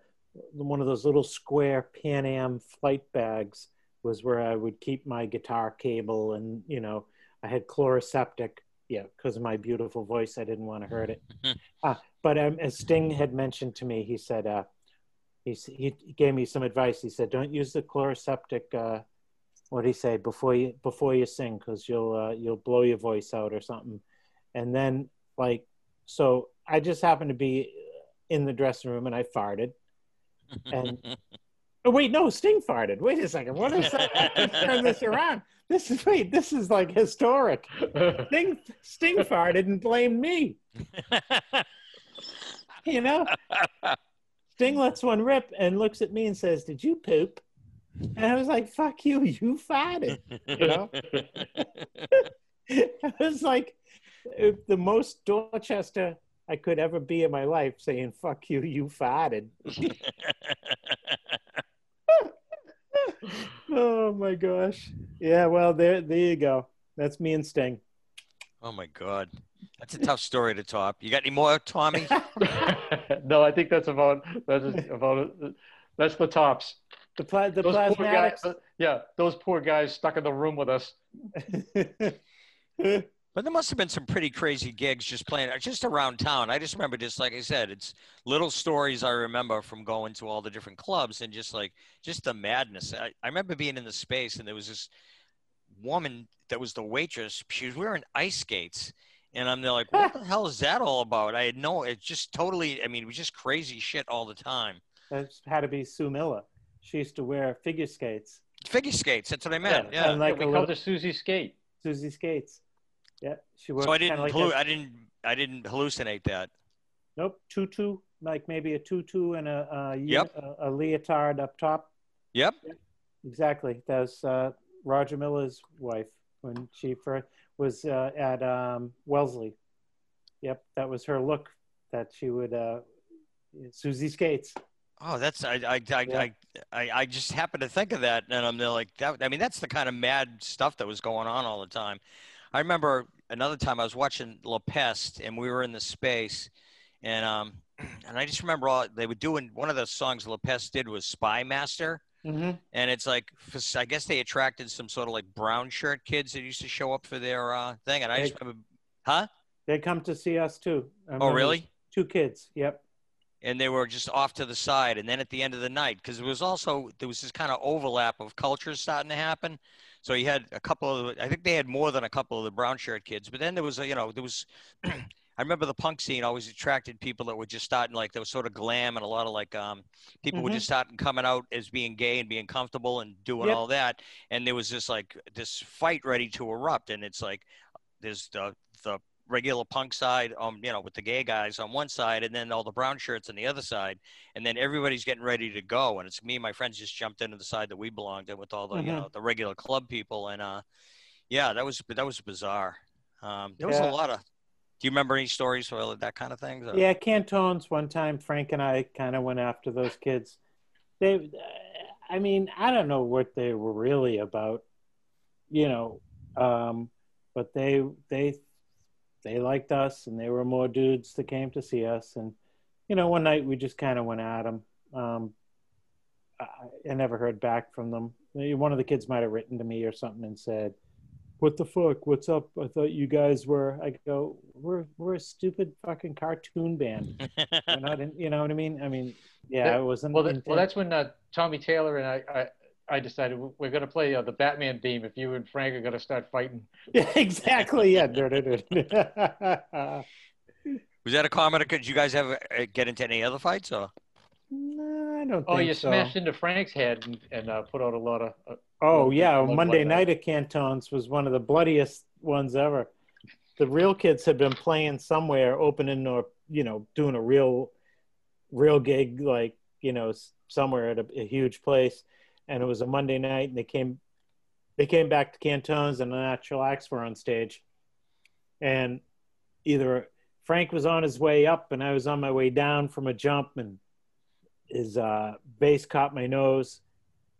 one of those little square Pan Am flight bags was where I would keep my guitar cable, and you know I had Chloraseptic. Yeah, because of my beautiful voice, I didn't want to hurt it. Uh, but um, as Sting had mentioned to me, he said uh, he he gave me some advice. He said, "Don't use the Chloraseptic." Uh, what did he say before you before you sing? Because you'll uh, you'll blow your voice out or something. And then like so, I just happened to be in the dressing room and I farted. And oh wait, no, Sting farted. Wait a second. What is that? Turn this around. This is wait. This is like historic. Sting Sting farted and blamed me. You know. Sting lets one rip and looks at me and says, "Did you poop?" And I was like, "Fuck you, you farted." You know. it was like the most Dorchester I could ever be in my life, saying "fuck you, you farted." Oh my gosh! Yeah, well, there, there you go. That's me and Sting. Oh my God, that's a tough story to top. You got any more, Tommy? no, I think that's about that's about that's the tops. The pla- the Those poor guys, yeah, those poor guys stuck in the room with us. But there must have been some pretty crazy gigs just playing uh, just around town. I just remember just like I said, it's little stories I remember from going to all the different clubs and just like just the madness. I, I remember being in the space and there was this woman that was the waitress. She was wearing ice skates. And I'm there like, what the hell is that all about? I had no, it's just totally, I mean, it was just crazy shit all the time. That had to be Sue Miller. She used to wear figure skates. Figure skates, that's what I meant. Yeah. and like we a called little her Susie Skate. Susie Skates. Yeah, she wore. So I didn't, like I didn't, I didn't hallucinate that. Nope, tutu, like maybe a tutu and a a, Yep. a, a leotard up top. Yep. Exactly. That was uh, Roger Miller's wife when she first was uh, at um, Wellesley. Yep, that was her look that she would. Uh, Susie Skates. Oh, that's I I I, I I I just happened to think of that, and I'm like that. I mean, that's the kind of mad stuff that was going on all the time. I remember another time I was watching La Peste, and we were in the space, and um, and I just remember all they were doing. One of the songs La Peste did was Spy Master, Mm-hmm. and it's like I guess they attracted some sort of like brown shirt kids that used to show up for their uh, thing, and I just remember, huh? They come to see us too. Oh, really? Two kids. Yep. And they were just off to the side and then at the end of the night because it was also there was this kind of overlap of cultures starting to happen so you had a couple of i think they had more than a couple of the brown shirt kids but then there was a you know there was i remember the punk scene always attracted people that were just starting like there was sort of glam and a lot of like um people were Mhm. just starting coming out as being gay and being comfortable and doing Yep. all that and there was this like this fight ready to erupt and it's like there's the the regular punk side, um, you know, with the gay guys on one side, and then all the brown shirts on the other side, and then everybody's getting ready to go, and it's me and my friends just jumped into the side that we belonged in with all the, you Mhm. know, the regular club people, and uh, yeah, that was that was bizarre. Um, there was a lot of. Do you remember any stories or that kind of things? or- Yeah, Cantone's. One time, Frank and I kind of went after those kids. They, I mean, I don't know what they were really about, you know, um, but they they they liked us, and they were more dudes that came to see us. And you know, one night we just kind of went at them. Um, I, I never heard back from them. One of the kids might have written to me or something and said, what the fuck? What's up? I thought you guys were. I go, we're we're a stupid fucking cartoon band. we're not in, you know what I mean? I mean, yeah, That- it wasn't. Well, that, well, that's when uh, Tommy Taylor and I, I, I decided we're going to play uh, the Batman theme if you and Frank are going to start fighting. yeah, exactly. Yeah. Was that a comment? Did you guys ever uh, get into any other fights? Or no, I don't Oh, you so. smashed into Frank's head and, and uh, put out a lot of. Uh, Oh Well, yeah, Monday what- night at Cantone's was one of the bloodiest ones ever. The real kids had been playing somewhere, opening or you know doing a real, real gig like you know somewhere at a, a huge place, and it was a Monday night, and they came, they came back to Cantone's, and the Natural Acts were on stage, and either Frank was on his way up, and I was on my way down from a jump, and his uh, bass caught my nose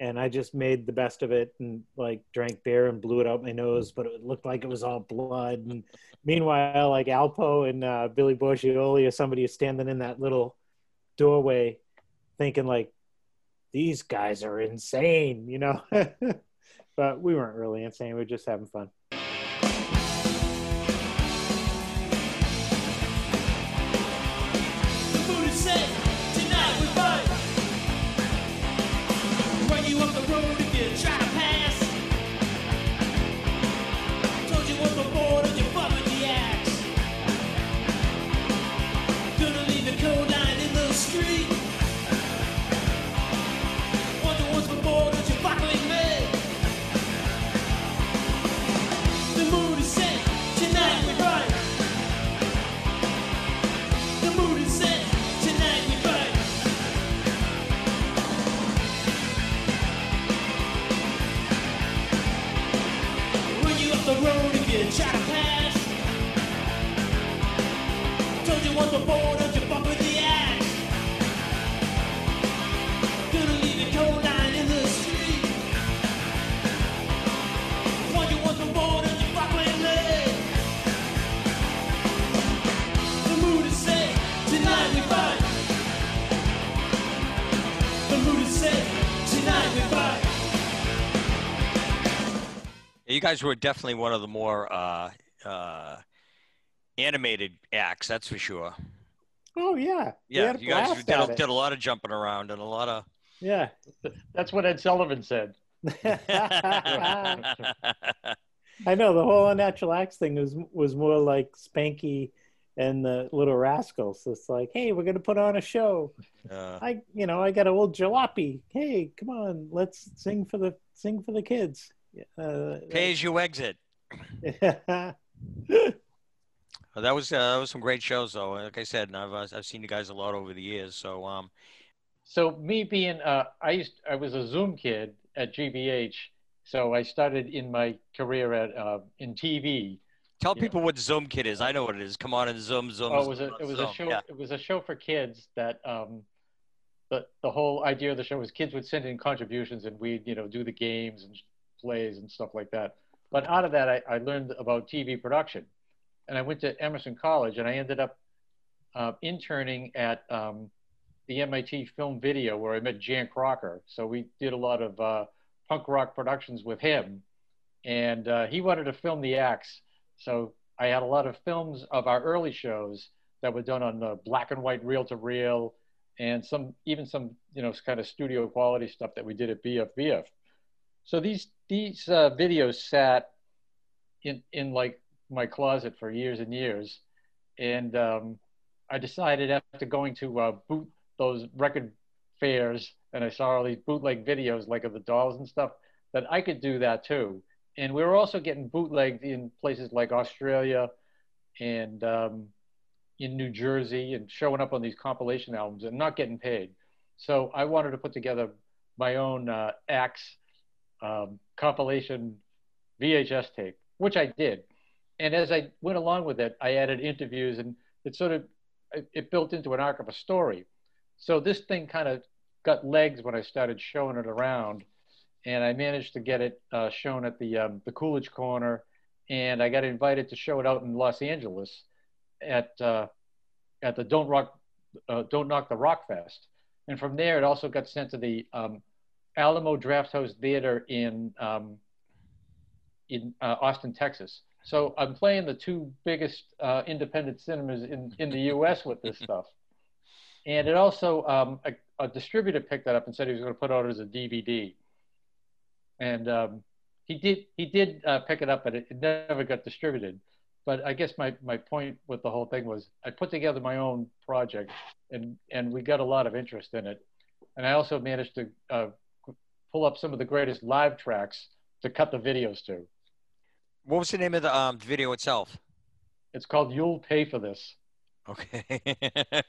and I just made the best of it and like drank beer and blew it out my nose, but it looked like it was all blood. And meanwhile, like Alpo and uh, Billy Borgioli or somebody is standing in that little doorway, thinking like, these guys are insane, you know. but we weren't really insane; we were just having fun. Guys were definitely one of the more uh, uh, animated acts, that's for sure. Oh yeah, Yeah, you guys did a, did a lot of jumping around and a lot of. Yeah. That's what Ed Sullivan said. I know the whole Unnatural Axe thing was was more like Spanky and the Little Rascals. It's like, hey, we're gonna put on a show. Uh, I, you know, I got a old jalopy. Hey, come on, let's sing for the sing for the kids. Uh, pay as you exit. Uh, That was uh, that was some great shows though. Like I said, and I've uh, I've seen you guys a lot over the years. So um, So me being, uh, I used, I was a Zoom kid at GBH. So I started in my career at uh, in TV. tell Yeah. people what Zoom Kid is. I know what it is. Come on and Zoom Zoom. Oh, it was a, it was Zoom. a show. Yeah. It was a show for kids that um, the the whole idea of the show was kids would send in contributions and we'd you know do the games and plays and stuff like that. But out of that, I, I learned about TV production, and I went to Emerson College and I ended up uh, interning at um, the MIT Film Video where I met Jan Crocker. So we did a lot of uh, punk rock productions with him, and uh, he wanted to film the Axe. So I had a lot of films of our early shows that were done on uh, black and white reel to reel, and some even some you know kind of studio quality stuff that we did at BFVF. So these these uh, videos sat in in like my closet for years and years, and um, I decided after going to uh, boot those record fairs and I saw all these bootleg videos like of the dolls and stuff that I could do that too. And we were also getting bootlegged in places like Australia and um, in New Jersey and showing up on these compilation albums and not getting paid. So I wanted to put together my own uh, Axe um, compilation VHS tape, which I did. And as I went along with it, I added interviews and it sort of it, built into an arc of a story. So this thing kind of got legs when I started showing it around, and I managed to get it uh, shown at the um, the Coolidge Corner, and I got invited to show it out in Los Angeles at uh, at the Don't Rock uh, Don't Knock the Rock Fest, and from there it also got sent to the um, Alamo Drafthouse Theater in um, in uh, Austin, Texas. So I'm playing the two biggest uh, independent cinemas in, in the U.S. with this stuff. And it also, um, a, a, distributor picked that up and said he was going to put it out as a DVD. And um, he did, he did uh, pick it up, but it, it never got distributed. But I guess my, my point with the whole thing was I put together my own project and, and we got a lot of interest in it. And I also managed to uh, pull up some of the greatest live tracks to cut the videos to. What was the name of the um, video itself? It's called "You'll Pay for This." Okay.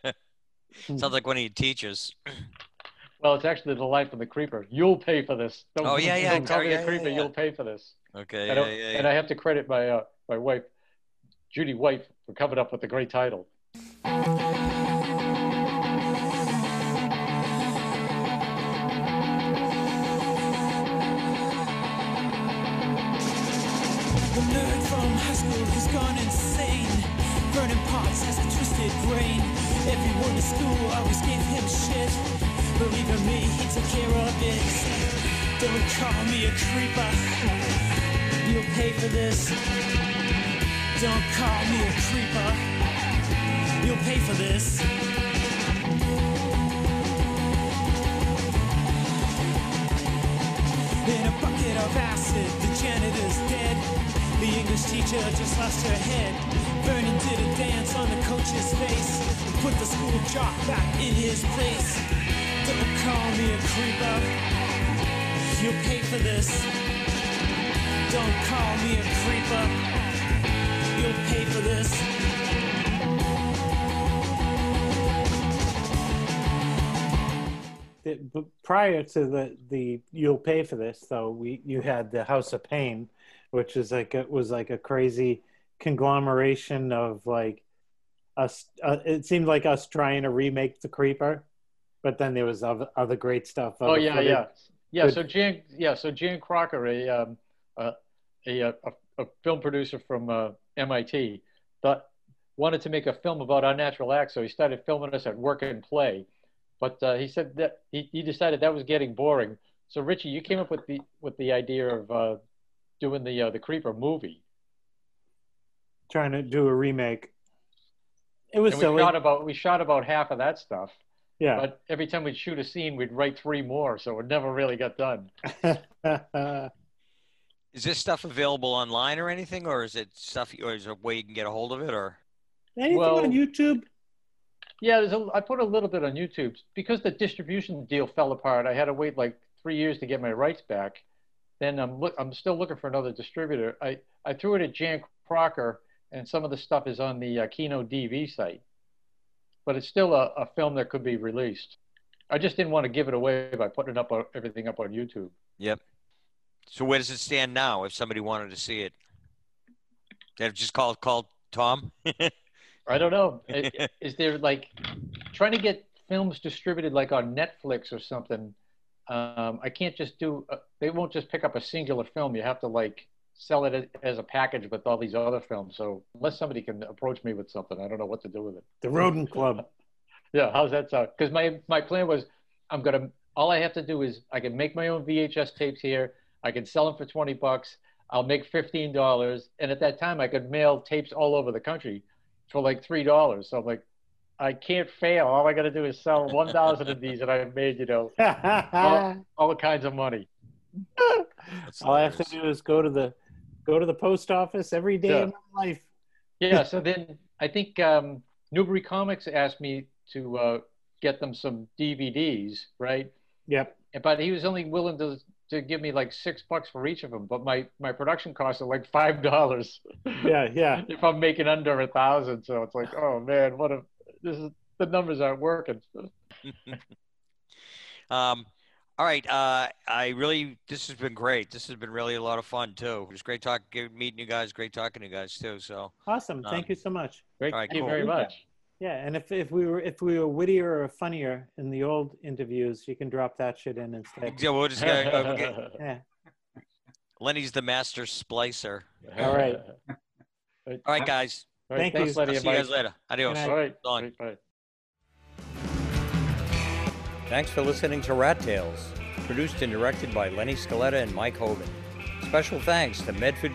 Sounds like one of your teachers. Well, it's actually the life of the creeper. You'll pay for this. Don't, oh yeah, yeah. Don't tell me yeah, the creeper. Yeah, yeah. You'll pay for this. Okay. And, yeah, yeah. and I have to credit my uh, my wife, Judy White, for coming up with the great title. Brain. Everyone in school always gave him shit. Believe in me, he took care of it. Don't call me a creeper. You'll pay for this. Don't call me a creeper. You'll pay for this. In a bucket of acid, the janitor's dead. The English teacher just lost her head. Vernon did a dance on the coach's face. Put the school jock back in his place. Don't call me a creeper. You'll pay for this. Don't call me a creeper. You'll pay for this. It- prior to the the you'll pay for this though we you had the house of pain which is like it was like a crazy conglomeration of like us uh, it seemed like us trying to remake the creeper but then there was other, other great stuff Oh yeah, footage. yeah, yeah. Good. So Jan, yeah, so Jan Crocker, a um, uh, a, a a film producer from uh, MIT, thought wanted to make a film about Unnatural Axe, so he started filming us at work and play. But uh, he said that he, he decided that was getting boring. So Richie, you came up with the with the idea of uh, doing the uh, the Creeper movie. Trying to do a remake it was And we silly shot about we shot about half of that stuff. yeah But every time we'd shoot a scene, we'd write three more, so it never really got done. Is this stuff available online or anything, or is it stuff, or is there a way you can get a hold of it, or? anything Well- on youtube Yeah, there's a, I put a little bit on YouTube because the distribution deal fell apart. I had to wait like three years to get my rights back. Then I'm look, I'm still looking for another distributor. I, I threw it at Jan Crocker, and some of the stuff is on the uh, Kino DV site, but it's still a, a film that could be released. I just didn't want to give it away by putting up on, everything up on YouTube. Yep. So where does it stand now? If somebody wanted to see it, they've just called called Tom. I don't know. Is there like trying to get films distributed like on Netflix or something? Um, I can't just do. Uh, they won't just pick up a singular film. You have to like sell it as- a package with all these other films. So unless somebody can approach me with something, I don't know what to do with it. the rodent club Yeah, how's that sound? Because my my plan was I'm gonna. All I have to do is I can make my own VHS tapes here. I can sell them for twenty bucks. I'll make fifteen dollars, and at that time I could mail tapes all over the country for like three dollars. So I'm like, I can't fail. All I got to do is sell one thousand of these, and I've made you know all, all kinds of money. All i have to do is go to the go to the post office every day Yeah. of my life Yeah. So then I think um, Newbury Comics asked me to uh, get them some DVDs, right? yep but he was only willing to to give me like six bucks for each of them. But my my production costs are like five dollars yeah yeah if I'm making under a thousand. So it's like, oh man, what a this is the numbers aren't working. Um, all right. Uh, I really, this has been great. This has been really a lot of fun too. It was great talking, meeting you guys. Great talking to you guys too. So awesome Um, thank you so much Great, All right, thank you very much. Yeah, and if, if we were if we were wittier or funnier in the old interviews, you can drop that shit in instead. yeah, we'll just get, we'll Yeah. Lenny's the master splicer. All right. All right, guys. All right, Thank thanks, you. I'll Lenny see you guys later. Adios. Good night. All right, bye. Thanks for listening to Rat Tales, produced and directed by Lenny Scaletta and Mike Hogan. Special thanks to Medford